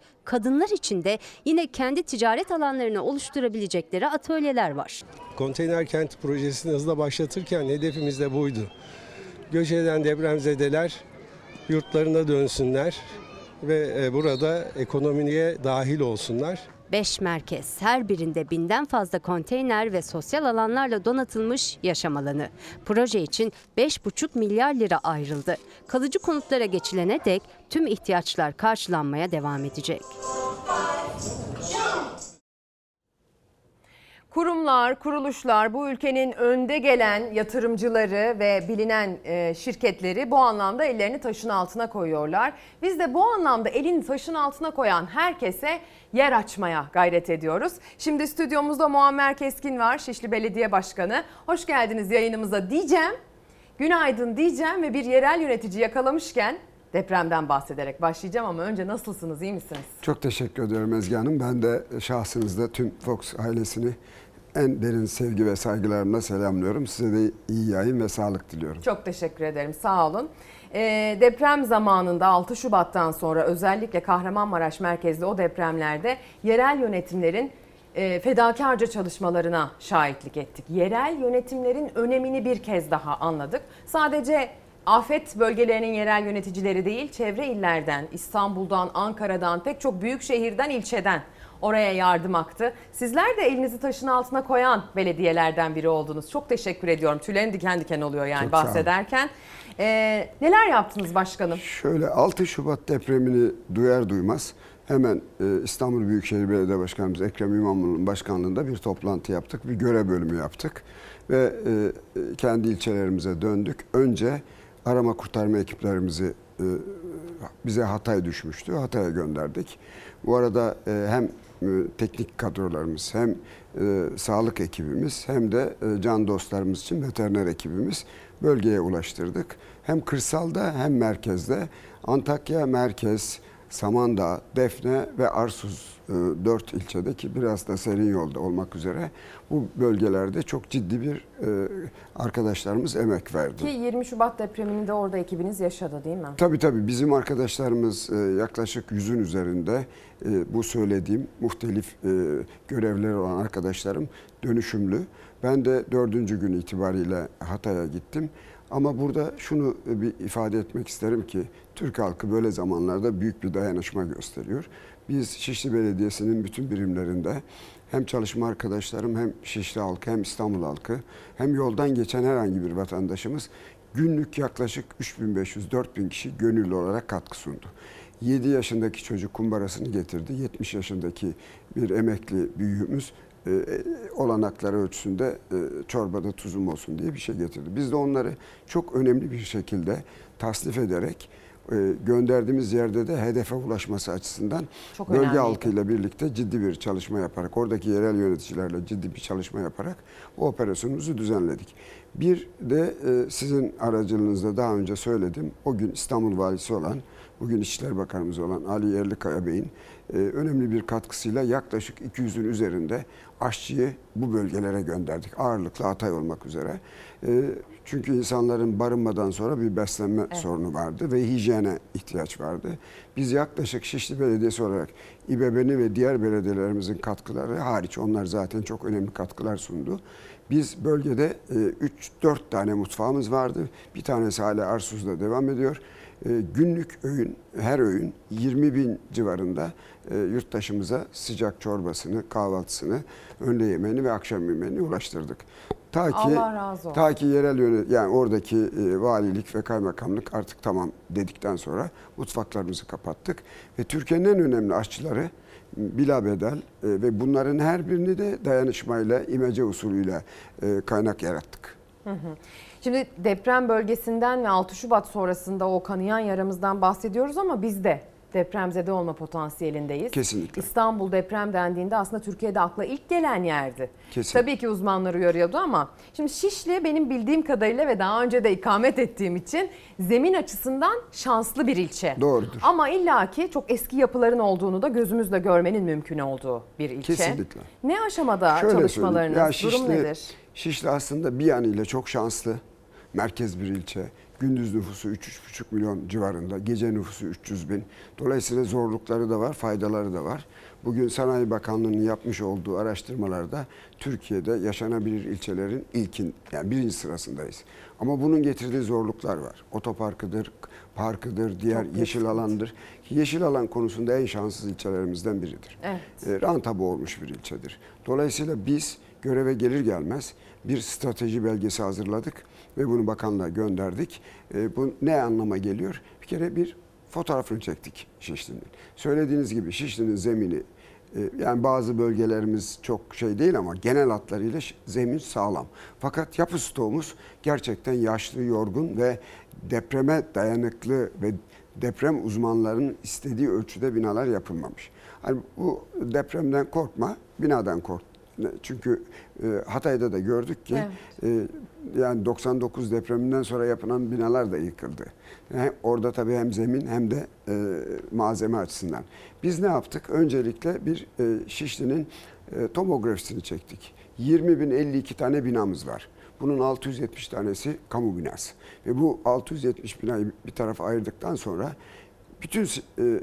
Kadınlar için de yine kendi ticaret alanlarını oluşturabilecekleri atölyeler var. Konteyner kent projesini hızla başlatırken hedefimiz de buydu. Göç eden depremzedeler yurtlarına dönsünler ve e, burada ekonomiye dahil olsunlar. 5 merkez, her birinde binden fazla konteyner ve sosyal alanlarla donatılmış yaşam alanı. Proje için 5,5 milyar lira ayrıldı. Kalıcı konutlara geçilene dek tüm ihtiyaçlar karşılanmaya devam edecek. Kurumlar, kuruluşlar, bu ülkenin önde gelen yatırımcıları ve bilinen e, şirketleri bu anlamda ellerini taşın altına koyuyorlar. Biz de bu anlamda elini taşın altına koyan herkese yer açmaya gayret ediyoruz. Şimdi stüdyomuzda Muammer Keskin var, Şişli Belediye Başkanı. Hoş geldiniz yayınımıza diyeceğim. Günaydın diyeceğim ve bir yerel yönetici yakalamışken depremden bahsederek başlayacağım ama önce nasılsınız, iyi misiniz? Çok teşekkür ediyorum Ezgi Hanım. Ben de şahsınızda tüm Fox ailesini en derin sevgi ve saygılarımla selamlıyorum. Size de iyi yayın ve sağlık diliyorum. Çok teşekkür ederim. Sağ olun. Ee, deprem zamanında 6 Şubat'tan sonra özellikle Kahramanmaraş merkezli o depremlerde yerel yönetimlerin e, fedakarca çalışmalarına şahitlik ettik. Yerel yönetimlerin önemini bir kez daha anladık. Sadece afet bölgelerinin yerel yöneticileri değil, çevre illerden, İstanbul'dan, Ankara'dan, pek çok büyük şehirden, ilçeden oraya yardım aktı. Sizler de elinizi taşın altına koyan belediyelerden biri oldunuz. Çok teşekkür ediyorum. Tüylerim diken diken oluyor yani Çok bahsederken. Ee, neler yaptınız başkanım? Şöyle 6 Şubat depremini duyar duymaz hemen e, İstanbul Büyükşehir Belediye Başkanımız Ekrem İmamoğlu'nun başkanlığında bir toplantı yaptık. Bir görev bölümü yaptık ve e, kendi ilçelerimize döndük. Önce arama kurtarma ekiplerimizi e, bize Hatay düşmüştü. Hatay'a gönderdik. Bu arada e, hem e, teknik kadrolarımız hem sağlık ekibimiz hem de can dostlarımız için veteriner ekibimiz bölgeye ulaştırdık. Hem kırsalda hem merkezde Antakya merkez, Samandağ, Defne ve Arsuz e, dört ilçedeki biraz da serin yolda olmak üzere bu bölgelerde çok ciddi bir e, arkadaşlarımız emek verdi. Ki 20 Şubat depremini de orada ekibiniz yaşadı değil mi? Tabii tabii bizim arkadaşlarımız e, yaklaşık yüzün üzerinde bu söylediğim muhtelif görevleri olan arkadaşlarım dönüşümlü. Ben de dördüncü gün itibariyle Hatay'a gittim. Ama burada şunu bir ifade etmek isterim ki Türk halkı böyle zamanlarda büyük bir dayanışma gösteriyor. Biz Şişli Belediyesi'nin bütün birimlerinde hem çalışma arkadaşlarım hem Şişli halkı hem İstanbul halkı hem yoldan geçen herhangi bir vatandaşımız günlük yaklaşık 3500-4000 kişi gönüllü olarak katkı sundu. 7 yaşındaki çocuk kumbarasını getirdi. 70 yaşındaki bir emekli büyüğümüz e, olanakları ölçüsünde e, çorbada tuzum olsun diye bir şey getirdi. Biz de onları çok önemli bir şekilde tasnif ederek gönderdiğimiz yerde de hedefe ulaşması açısından Çok bölge önemliydi. halkıyla birlikte ciddi bir çalışma yaparak, oradaki yerel yöneticilerle ciddi bir çalışma yaparak bu operasyonumuzu düzenledik. Bir de e, sizin aracılığınızda daha önce söyledim. O gün İstanbul Valisi olan, bugün İçişleri Bakanımız olan Ali Yerlikaya Bey'in e, önemli bir katkısıyla yaklaşık 200'ün üzerinde aşçıyı bu bölgelere gönderdik. Ağırlıklı Hatay olmak üzere. E, çünkü insanların barınmadan sonra bir beslenme Evet. sorunu vardı ve hijyene ihtiyaç vardı. Biz yaklaşık Şişli Belediyesi olarak İBB'nin ve diğer belediyelerimizin katkıları hariç onlar zaten çok önemli katkılar sundu. Biz bölgede 3-4 tane mutfağımız vardı. Bir tanesi hala Arsuz'da devam ediyor. E, Günlük öğün, her öğün 20 bin civarında e, yurttaşımıza sıcak çorbasını, kahvaltısını, öğle yemeğini ve akşam yemeğini ulaştırdık. Ta ki Allah razı olsun. ta ki yerel yönet yani oradaki e, valilik ve kaymakamlık artık tamam dedikten sonra mutfaklarımızı kapattık ve Türkiye'nin en önemli aşçıları bila bedel e, ve bunların her birini de dayanışmayla, imece usulüyle e, kaynak yarattık. Hı hı. Şimdi deprem bölgesinden ve 6 Şubat sonrasında o kanayan yaramızdan bahsediyoruz ama biz de depremzede olma potansiyelindeyiz. Kesinlikle. İstanbul deprem dendiğinde aslında Türkiye'de akla ilk gelen yerdi. Kesinlikle. Tabii ki uzmanlar uyarıyordu ama şimdi Şişli benim bildiğim kadarıyla ve daha önce de ikamet ettiğim için zemin açısından şanslı bir ilçe. Doğrudur. Ama illaki çok eski yapıların olduğunu da gözümüzle görmenin mümkün olduğu bir ilçe. Kesinlikle. Ne aşamada Şöyle çalışmalarınız? Ya Durum Şişli- nedir? Şişli aslında bir yanıyla çok şanslı. Merkez bir ilçe. Gündüz nüfusu 3-3,5 milyon civarında. Gece nüfusu 300 bin. Dolayısıyla zorlukları da var, faydaları da var. Bugün Sanayi Bakanlığı'nın yapmış olduğu araştırmalarda Türkiye'de yaşanabilir ilçelerin ilkin, yani birinci sırasındayız. Ama bunun getirdiği zorluklar var. Otoparkıdır, parkıdır, diğer yeşil alandır. Yeşil alan konusunda en şanssız ilçelerimizden biridir Evet. e, rantabu olmuş bir ilçedir. Dolayısıyla biz göreve gelir gelmez bir strateji belgesi hazırladık ve bunu bakanlığa gönderdik. E, bu ne anlama geliyor? Bir kere bir fotoğrafını çektik Şişli'nin. Söylediğiniz gibi Şişli'nin zemini e, yani bazı bölgelerimiz çok şey değil ama genel hatlarıyla zemin sağlam. Fakat yapı stoğumuz gerçekten yaşlı, yorgun ve depreme dayanıklı ve deprem uzmanlarının istediği ölçüde binalar yapılmamış. Hani bu depremden korkma, binadan kork. Çünkü e, Hatay'da da gördük ki e, yani 99 depreminden sonra yapılan binalar da yıkıldı. Hem orada tabii hem zemin hem de e, malzeme açısından. Biz ne yaptık? Öncelikle bir e, Şişli'nin e, tomografisini çektik. 20 bin 52 tane binamız var. Bunun 670 tanesi kamu binası. Ve bu 670 binayı bir tarafa ayırdıktan sonra bütün e,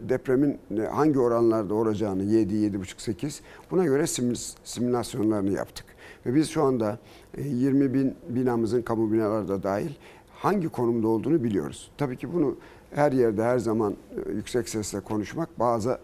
depremin e, hangi oranlarda olacağını 7, 7,5, 8 buna göre simül- simülasyonlarını yaptık. Ve biz şu anda e, 20 bin binamızın kamu binaları da dahil hangi konumda olduğunu biliyoruz. Tabii ki bunu her yerde her zaman e, yüksek sesle konuşmak bazı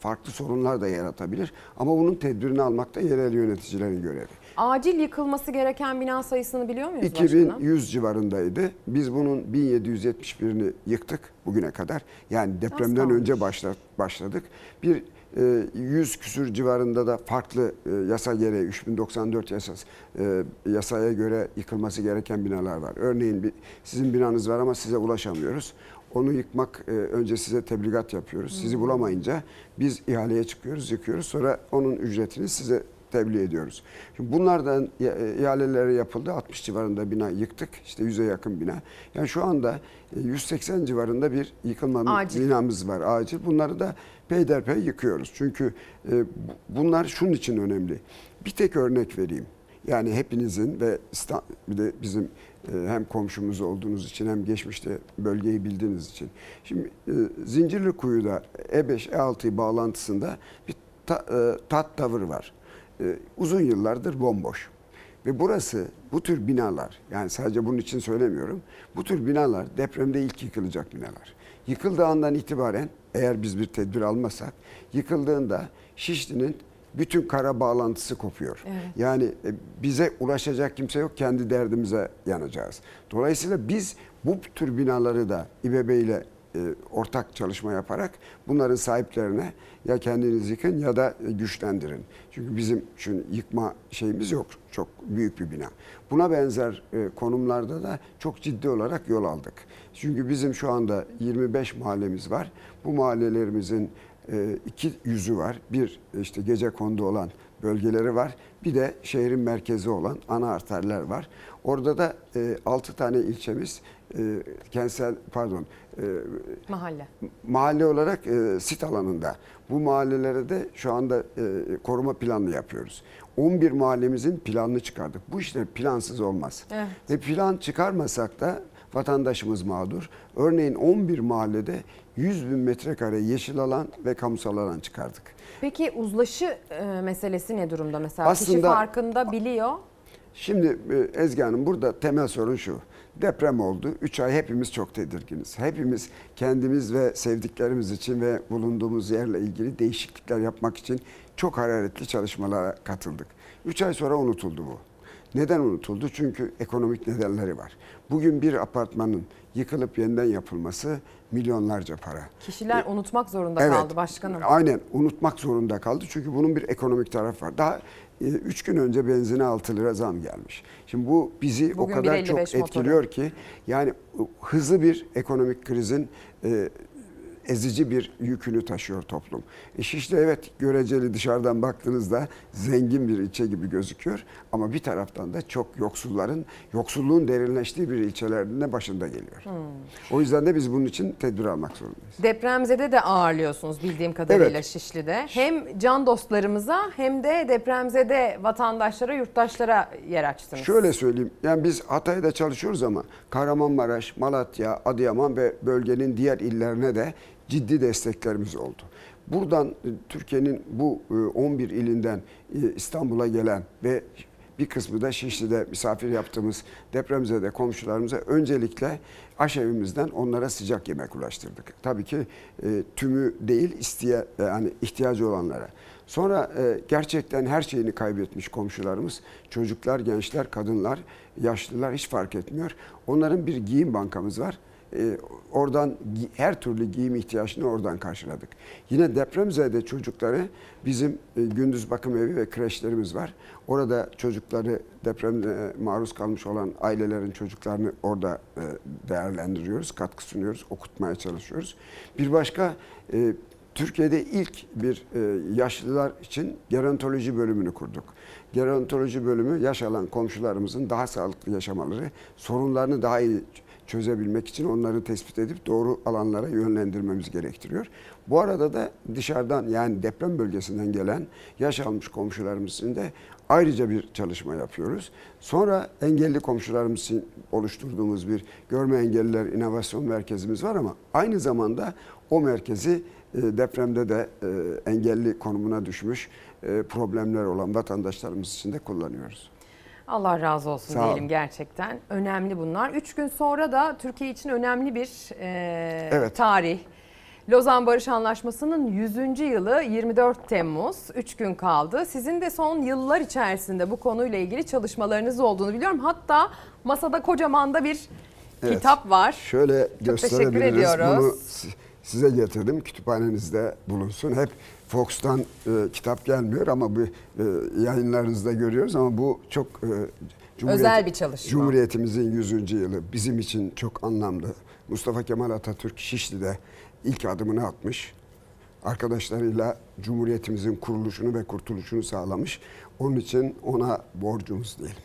farklı sorunlar da yaratabilir. Ama bunun tedbirini almak da yerel yöneticilerin görevi. Acil yıkılması gereken bina sayısını biliyor muyuz başkanım? 2100 civarındaydı. Biz bunun 1771'ini yıktık bugüne kadar. Yani depremden önce başla- başladık. Bir e, 100 küsür civarında da farklı e, yasa gereği 3094 yasas e, yasaya göre yıkılması gereken binalar var. Örneğin sizin binanız var ama size ulaşamıyoruz. Onu yıkmak e, önce size tebligat yapıyoruz. Sizi bulamayınca biz ihaleye çıkıyoruz, yıkıyoruz. Sonra onun ücretini size tebliğ ediyoruz. Şimdi bunlardan e, ihaleleri yapıldı. 60 civarında bina yıktık. İşte 100'e yakın bina. Yani şu anda e, 180 civarında bir yıkılma Acil. binamız var acil. Bunları da peyderpey yıkıyoruz. Çünkü e, bu- bunlar şunun için önemli. Bir tek örnek vereyim. Yani hepinizin ve bir de bizim e, hem komşumuz olduğunuz için hem geçmişte bölgeyi bildiğiniz için. Şimdi e, Zincirlikuyu'da E5 E6 bağlantısında bir ta, e, tat tavır var. E, uzun yıllardır bomboş. Ve burası bu tür binalar yani sadece bunun için söylemiyorum. Bu tür binalar depremde ilk yıkılacak binalar. Yıkıldığı andan itibaren eğer biz bir tedbir almasak yıkıldığında Şişli'nin bütün kara bağlantısı kopuyor. Evet. Yani e, bize ulaşacak kimse yok. Kendi derdimize yanacağız. Dolayısıyla biz bu tür binaları da İBB ile ortak çalışma yaparak bunların sahiplerine ya kendiniz yıkın ya da e, güçlendirin. Çünkü bizim şu yıkma şeyimiz yok. Çok büyük bir bina. Buna benzer e, konumlarda da çok ciddi olarak yol aldık. Çünkü bizim şu anda 25 mahallemiz var. Bu mahallelerimizin e, iki yüzü var. Bir işte gece kondu olan bölgeleri var. Bir de şehrin merkezi olan ana arterler var. Orada da 6 tane ilçemiz e, kentsel pardon e, Mahalle. mahalle olarak e, sit alanında. Bu mahallelere de şu anda e, koruma planı yapıyoruz. 11 mahallemizin planını çıkardık. Bu işler plansız olmaz. Evet. Ve plan çıkarmasak da vatandaşımız mağdur. Örneğin 11 mahallede 100 bin metrekare yeşil alan ve kamusal alan çıkardık. Peki uzlaşı e, meselesi ne durumda mesela? Kişi Aslında- farkında biliyor. Şimdi e, Ezgi Hanım burada temel sorun şu. Deprem oldu. 3 ay hepimiz çok tedirginiz. Hepimiz kendimiz ve sevdiklerimiz için ve bulunduğumuz yerle ilgili değişiklikler yapmak için çok hararetli çalışmalara katıldık. 3 ay sonra unutuldu bu. Neden unutuldu? Çünkü ekonomik nedenleri var. Bugün bir apartmanın yıkılıp yeniden yapılması milyonlarca para. Kişiler unutmak zorunda kaldı başkanım. Aynen unutmak zorunda kaldı. Çünkü bunun bir ekonomik tarafı var. Daha 3 gün önce benzine 6 lira zam gelmiş. Şimdi bu bizi Bugün o kadar 1.55 çok motoru. etkiliyor ki yani hızlı bir ekonomik krizin e, ezici bir yükünü taşıyor toplum. E Şişli evet göreceli dışarıdan baktığınızda zengin bir ilçe gibi gözüküyor ama bir taraftan da çok yoksulların, yoksulluğun derinleştiği bir ilçelerinin de başında geliyor. Hmm. O yüzden de biz bunun için tedbir almak zorundayız. Depremzede de ağırlıyorsunuz bildiğim kadarıyla Evet. Şişli'de. Hem can dostlarımıza hem de depremzede vatandaşlara, yurttaşlara yer açtınız. Şöyle söyleyeyim. Yani biz Hatay'da çalışıyoruz ama Kahramanmaraş, Malatya, Adıyaman ve bölgenin diğer illerine de ciddi desteklerimiz oldu. Buradan e, Türkiye'nin bu e, 11 ilinden e, İstanbul'a gelen ve bir kısmı da Şişli'de misafir yaptığımız depremzede komşularımıza öncelikle aşevimizden onlara sıcak yemek ulaştırdık. Tabii ki e, tümü değil isteye yani ihtiyacı olanlara. Sonra e, gerçekten her şeyini kaybetmiş komşularımız, çocuklar, gençler, kadınlar, yaşlılar hiç fark etmiyor. Onların bir giyim bankamız var. E, oradan her türlü giyim ihtiyaçını oradan karşıladık. Yine depremzede çocukları bizim e, gündüz bakım evi ve kreşlerimiz var. Orada çocukları depremde maruz kalmış olan ailelerin çocuklarını orada e, değerlendiriyoruz, katkı sunuyoruz, okutmaya çalışıyoruz. Bir başka e, Türkiye'de ilk bir e, yaşlılar için gerontoloji bölümünü kurduk. Gerontoloji bölümü yaş alan komşularımızın daha sağlıklı yaşamaları, sorunlarını daha iyi çözebilmek için onları tespit edip doğru alanlara yönlendirmemiz gerektiriyor. Bu arada da dışarıdan yani deprem bölgesinden gelen yaş almış komşularımız için de ayrıca bir çalışma yapıyoruz. Sonra engelli komşularımız için oluşturduğumuz bir görme engelliler inovasyon merkezimiz var ama aynı zamanda o merkezi e, depremde de e, engelli konumuna düşmüş e, problemler olan vatandaşlarımız için de kullanıyoruz. Allah razı olsun Sağ olun. diyelim gerçekten. Önemli bunlar. Üç gün sonra da Türkiye için önemli bir e, Evet. tarih. Lozan Barış Anlaşması'nın 100. yılı 24 Temmuz. 3 gün kaldı. Sizin de son yıllar içerisinde bu konuyla ilgili çalışmalarınız olduğunu biliyorum. Hatta masada kocaman da bir Evet. kitap var. Şöyle teşekkür gösterebiliriz. Bunu si- size getirdim. Kütüphanenizde bulunsun. Hep Fox'tan e, kitap gelmiyor ama bu e, yayınlarınızda görüyoruz ama bu çok e, Özel bir çalışma. Cumhuriyetimizin 100. yılı bizim için çok anlamlı Mustafa Kemal Atatürk Şişli'de ilk adımını atmış. Arkadaşlarıyla Cumhuriyetimizin kuruluşunu ve kurtuluşunu sağlamış. Onun için ona borcumuz diyelim.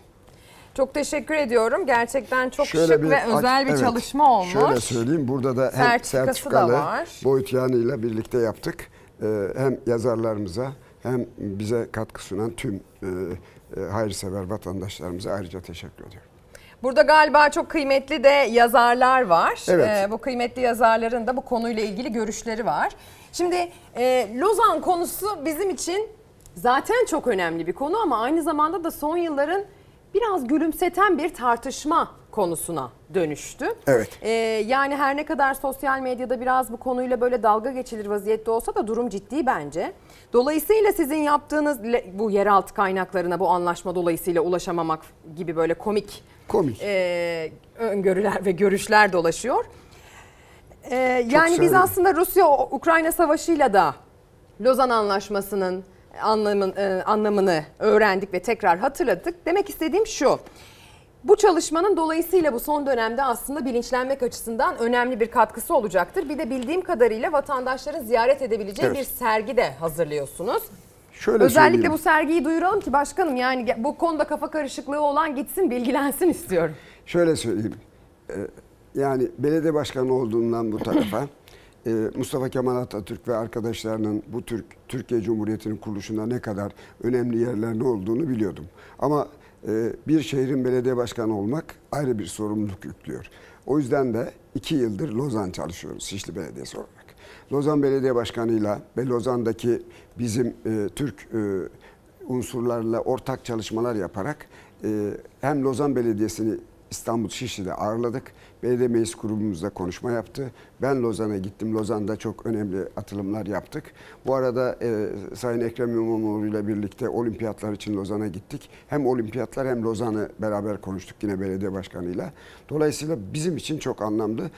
Çok teşekkür ediyorum. Gerçekten çok Şöyle şık ve özel bir evet, çalışma olmuş. Şöyle söyleyeyim burada da hem Sertifikası da sertifikalı var. boyut yanıyla birlikte yaptık. Ee, hem yazarlarımıza hem bize katkı sunan tüm e, e, hayırsever vatandaşlarımıza ayrıca teşekkür ediyorum. Burada galiba çok kıymetli de yazarlar var. Evet. Ee, bu kıymetli yazarların da bu konuyla ilgili görüşleri var. Şimdi e, Lozan konusu bizim için zaten çok önemli bir konu ama aynı zamanda da son yılların biraz gülümseten bir tartışma konusuna dönüştü. Evet. Ee, yani her ne kadar sosyal medyada biraz bu konuyla böyle dalga geçilir vaziyette olsa da durum ciddi bence. Dolayısıyla sizin yaptığınız bu yeraltı kaynaklarına bu anlaşma dolayısıyla ulaşamamak gibi böyle komik Komik. e, öngörüler ve görüşler dolaşıyor. E, yani biz aslında Rusya-Ukrayna savaşıyla da Lozan Anlaşması'nın anlamın, e, anlamını öğrendik ve tekrar hatırladık. Demek istediğim şu. Bu çalışmanın dolayısıyla bu son dönemde aslında bilinçlenmek açısından önemli bir katkısı olacaktır. Bir de bildiğim kadarıyla vatandaşların ziyaret edebileceği Evet. bir sergi de hazırlıyorsunuz. Şöyle Özellikle söyleyeyim. bu sergiyi duyuralım ki başkanım yani bu konuda kafa karışıklığı olan gitsin bilgilensin istiyorum. Şöyle söyleyeyim. Ee, Yani belediye başkanı olduğumdan bu tarafa e, Mustafa Kemal Atatürk ve arkadaşlarının bu Türk Türkiye Cumhuriyeti'nin kuruluşunda ne kadar önemli yerlerinde olduğunu biliyordum. Ama bir şehrin belediye başkanı olmak ayrı bir sorumluluk yüklüyor. O yüzden de iki yıldır Lozan çalışıyoruz Şişli Belediyesi olarak. Lozan Belediye Başkanı'yla ve Lozan'daki bizim e, Türk e, unsurlarla ortak çalışmalar yaparak e, hem Lozan Belediyesi'ni İstanbul Şişli'de ağırladık. Belediye Meclis Grubumuzda konuşma yaptı. Ben Lozan'a gittim. Lozan'da çok önemli atılımlar yaptık. Bu arada e, Sayın Ekrem İmamoğlu ile birlikte olimpiyatlar için Lozan'a gittik. Hem olimpiyatlar hem Lozan'ı beraber konuştuk yine belediye başkanıyla. Dolayısıyla bizim için çok anlamlı.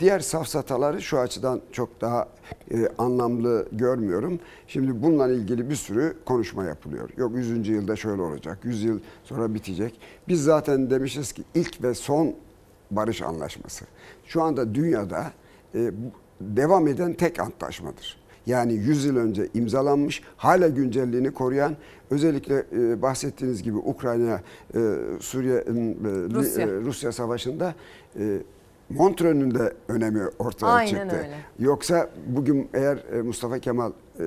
Diğer safsataları şu açıdan çok daha e, anlamlı görmüyorum. Şimdi bununla ilgili bir sürü konuşma yapılıyor. Yok 100. yılda şöyle olacak, 100 yıl sonra bitecek. Biz zaten demişiz ki ilk ve son barış anlaşması. Şu anda dünyada e, devam eden tek antlaşmadır. Yani 100 yıl önce imzalanmış, hala güncelliğini koruyan, özellikle e, bahsettiğiniz gibi Ukrayna, e, Suriye, e, Rusya. e, Rusya savaşında e, Montreux'ün de önemi ortaya Aynen çıktı. öyle. Yoksa bugün eğer e, Mustafa Kemal e,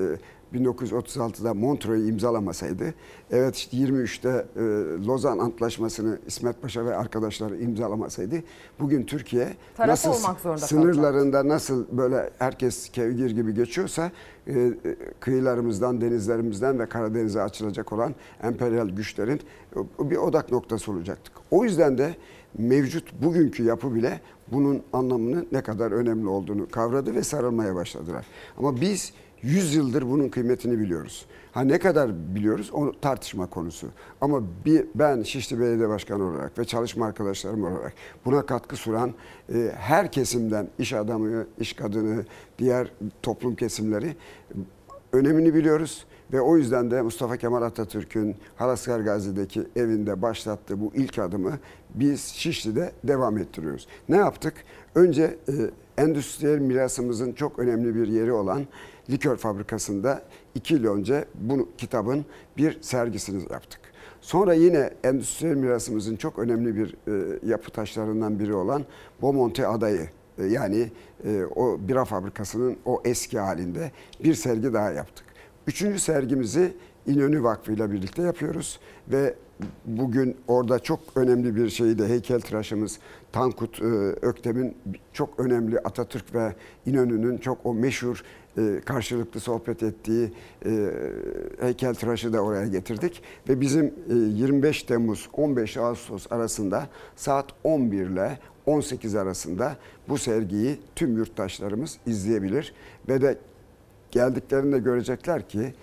1936'da Montreux'u imzalamasaydı, evet işte 23'te e, Lozan Antlaşması'nı İsmet Paşa ve arkadaşları imzalamasaydı, bugün Türkiye Taraf nasıl sınırlarında nasıl böyle herkes kevgir gibi geçiyorsa e, e, kıyılarımızdan, denizlerimizden ve Karadeniz'e açılacak olan emperyal güçlerin e, bir odak noktası olacaktık. O yüzden de mevcut bugünkü yapı bile bunun anlamının ne kadar önemli olduğunu kavradı ve sarılmaya başladılar. Ama biz 100 yıldır bunun kıymetini biliyoruz. Ha ne kadar biliyoruz o tartışma konusu. Ama bir, ben Şişli Belediye Başkanı olarak ve çalışma arkadaşlarım olarak buna katkı sunan e, her kesimden iş adamı, iş kadını, diğer toplum kesimleri önemini biliyoruz. Ve o yüzden de Mustafa Kemal Atatürk'ün Halaskar Gazi'deki evinde başlattığı bu ilk adımı biz Şişli'de devam ettiriyoruz. Ne yaptık? Önce e, endüstriyel mirasımızın çok önemli bir yeri olan likör fabrikasında iki yıl önce bu kitabın bir sergisini yaptık. Sonra yine endüstriyel mirasımızın çok önemli bir e, yapı taşlarından biri olan Bomonti Adayı e, yani e, o bira fabrikasının o eski halinde bir sergi daha yaptık. Üçüncü sergimizi İnönü Vakfı ile birlikte yapıyoruz. Ve bugün orada çok önemli bir şeyi de heykeltıraşımız Tankut e, Öktem'in çok önemli Atatürk ve İnönü'nün çok o meşhur e, karşılıklı sohbet ettiği e, heykeltıraşı da oraya getirdik. Ve bizim e, 25 Temmuz 15 Ağustos arasında saat 11 ile 18 arasında bu sergiyi tüm yurttaşlarımız izleyebilir. Ve de geldiklerinde görecekler ki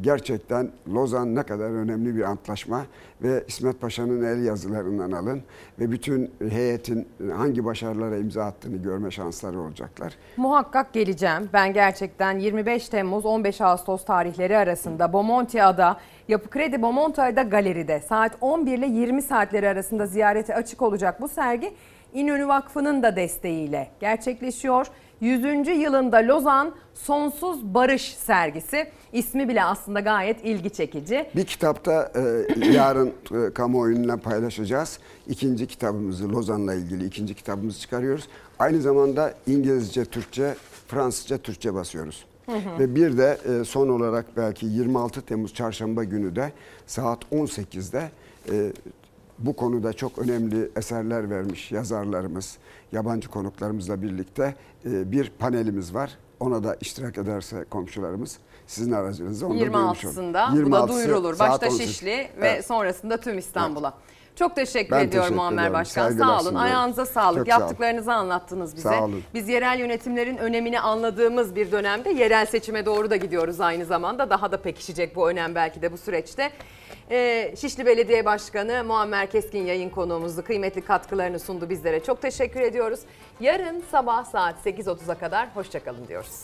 gerçekten Lozan ne kadar önemli bir antlaşma ve İsmet Paşa'nın el yazılarından alın ve bütün heyetin hangi başarılara imza attığını görme şansları olacaklar. Muhakkak geleceğim. Ben gerçekten 25 Temmuz 15 Ağustos tarihleri arasında Bomontia'da Yapı Kredi Bomontia'da galeride saat 11 ile 20 saatleri arasında ziyarete açık olacak bu sergi İnönü Vakfı'nın da desteğiyle gerçekleşiyor. 100. yılında Lozan Sonsuz Barış sergisi. İsmi bile aslında gayet ilgi çekici. Bir kitapta e, yarın e, kamuoyuyla paylaşacağız. İkinci kitabımızı Lozan'la ilgili ikinci kitabımızı çıkarıyoruz. Aynı zamanda İngilizce, Türkçe, Fransızca, Türkçe basıyoruz. Hı hı. Ve bir de e, son olarak belki 26 Temmuz Çarşamba günü de saat 18'de e, bu konuda çok önemli eserler vermiş yazarlarımız, yabancı konuklarımızla birlikte e, bir panelimiz var. Ona da iştirak ederse komşularımız sizin aracınızla onu da duymuş olur. 26'sında bu da 26'sı duyurulur. Başta 18. Şişli ve Evet. sonrasında tüm İstanbul'a. Çok teşekkür Ben ediyorum teşekkür Muammer ederim. Başkan. Saygılar Sağ olun. sunuyorum. Ayağınıza sağlık. Çok sağ olun. Yaptıklarınızı anlattınız bize. Sağ olun. Biz yerel yönetimlerin önemini anladığımız bir dönemde yerel seçime doğru da gidiyoruz aynı zamanda. Daha da pekişecek bu önem belki de bu süreçte. Ee, Şişli Belediye Başkanı Muammer Keskin yayın konuğumuzdu. Kıymetli katkılarını sundu bizlere. Çok teşekkür ediyoruz. Yarın sabah saat 8.30'a kadar hoşçakalın diyoruz.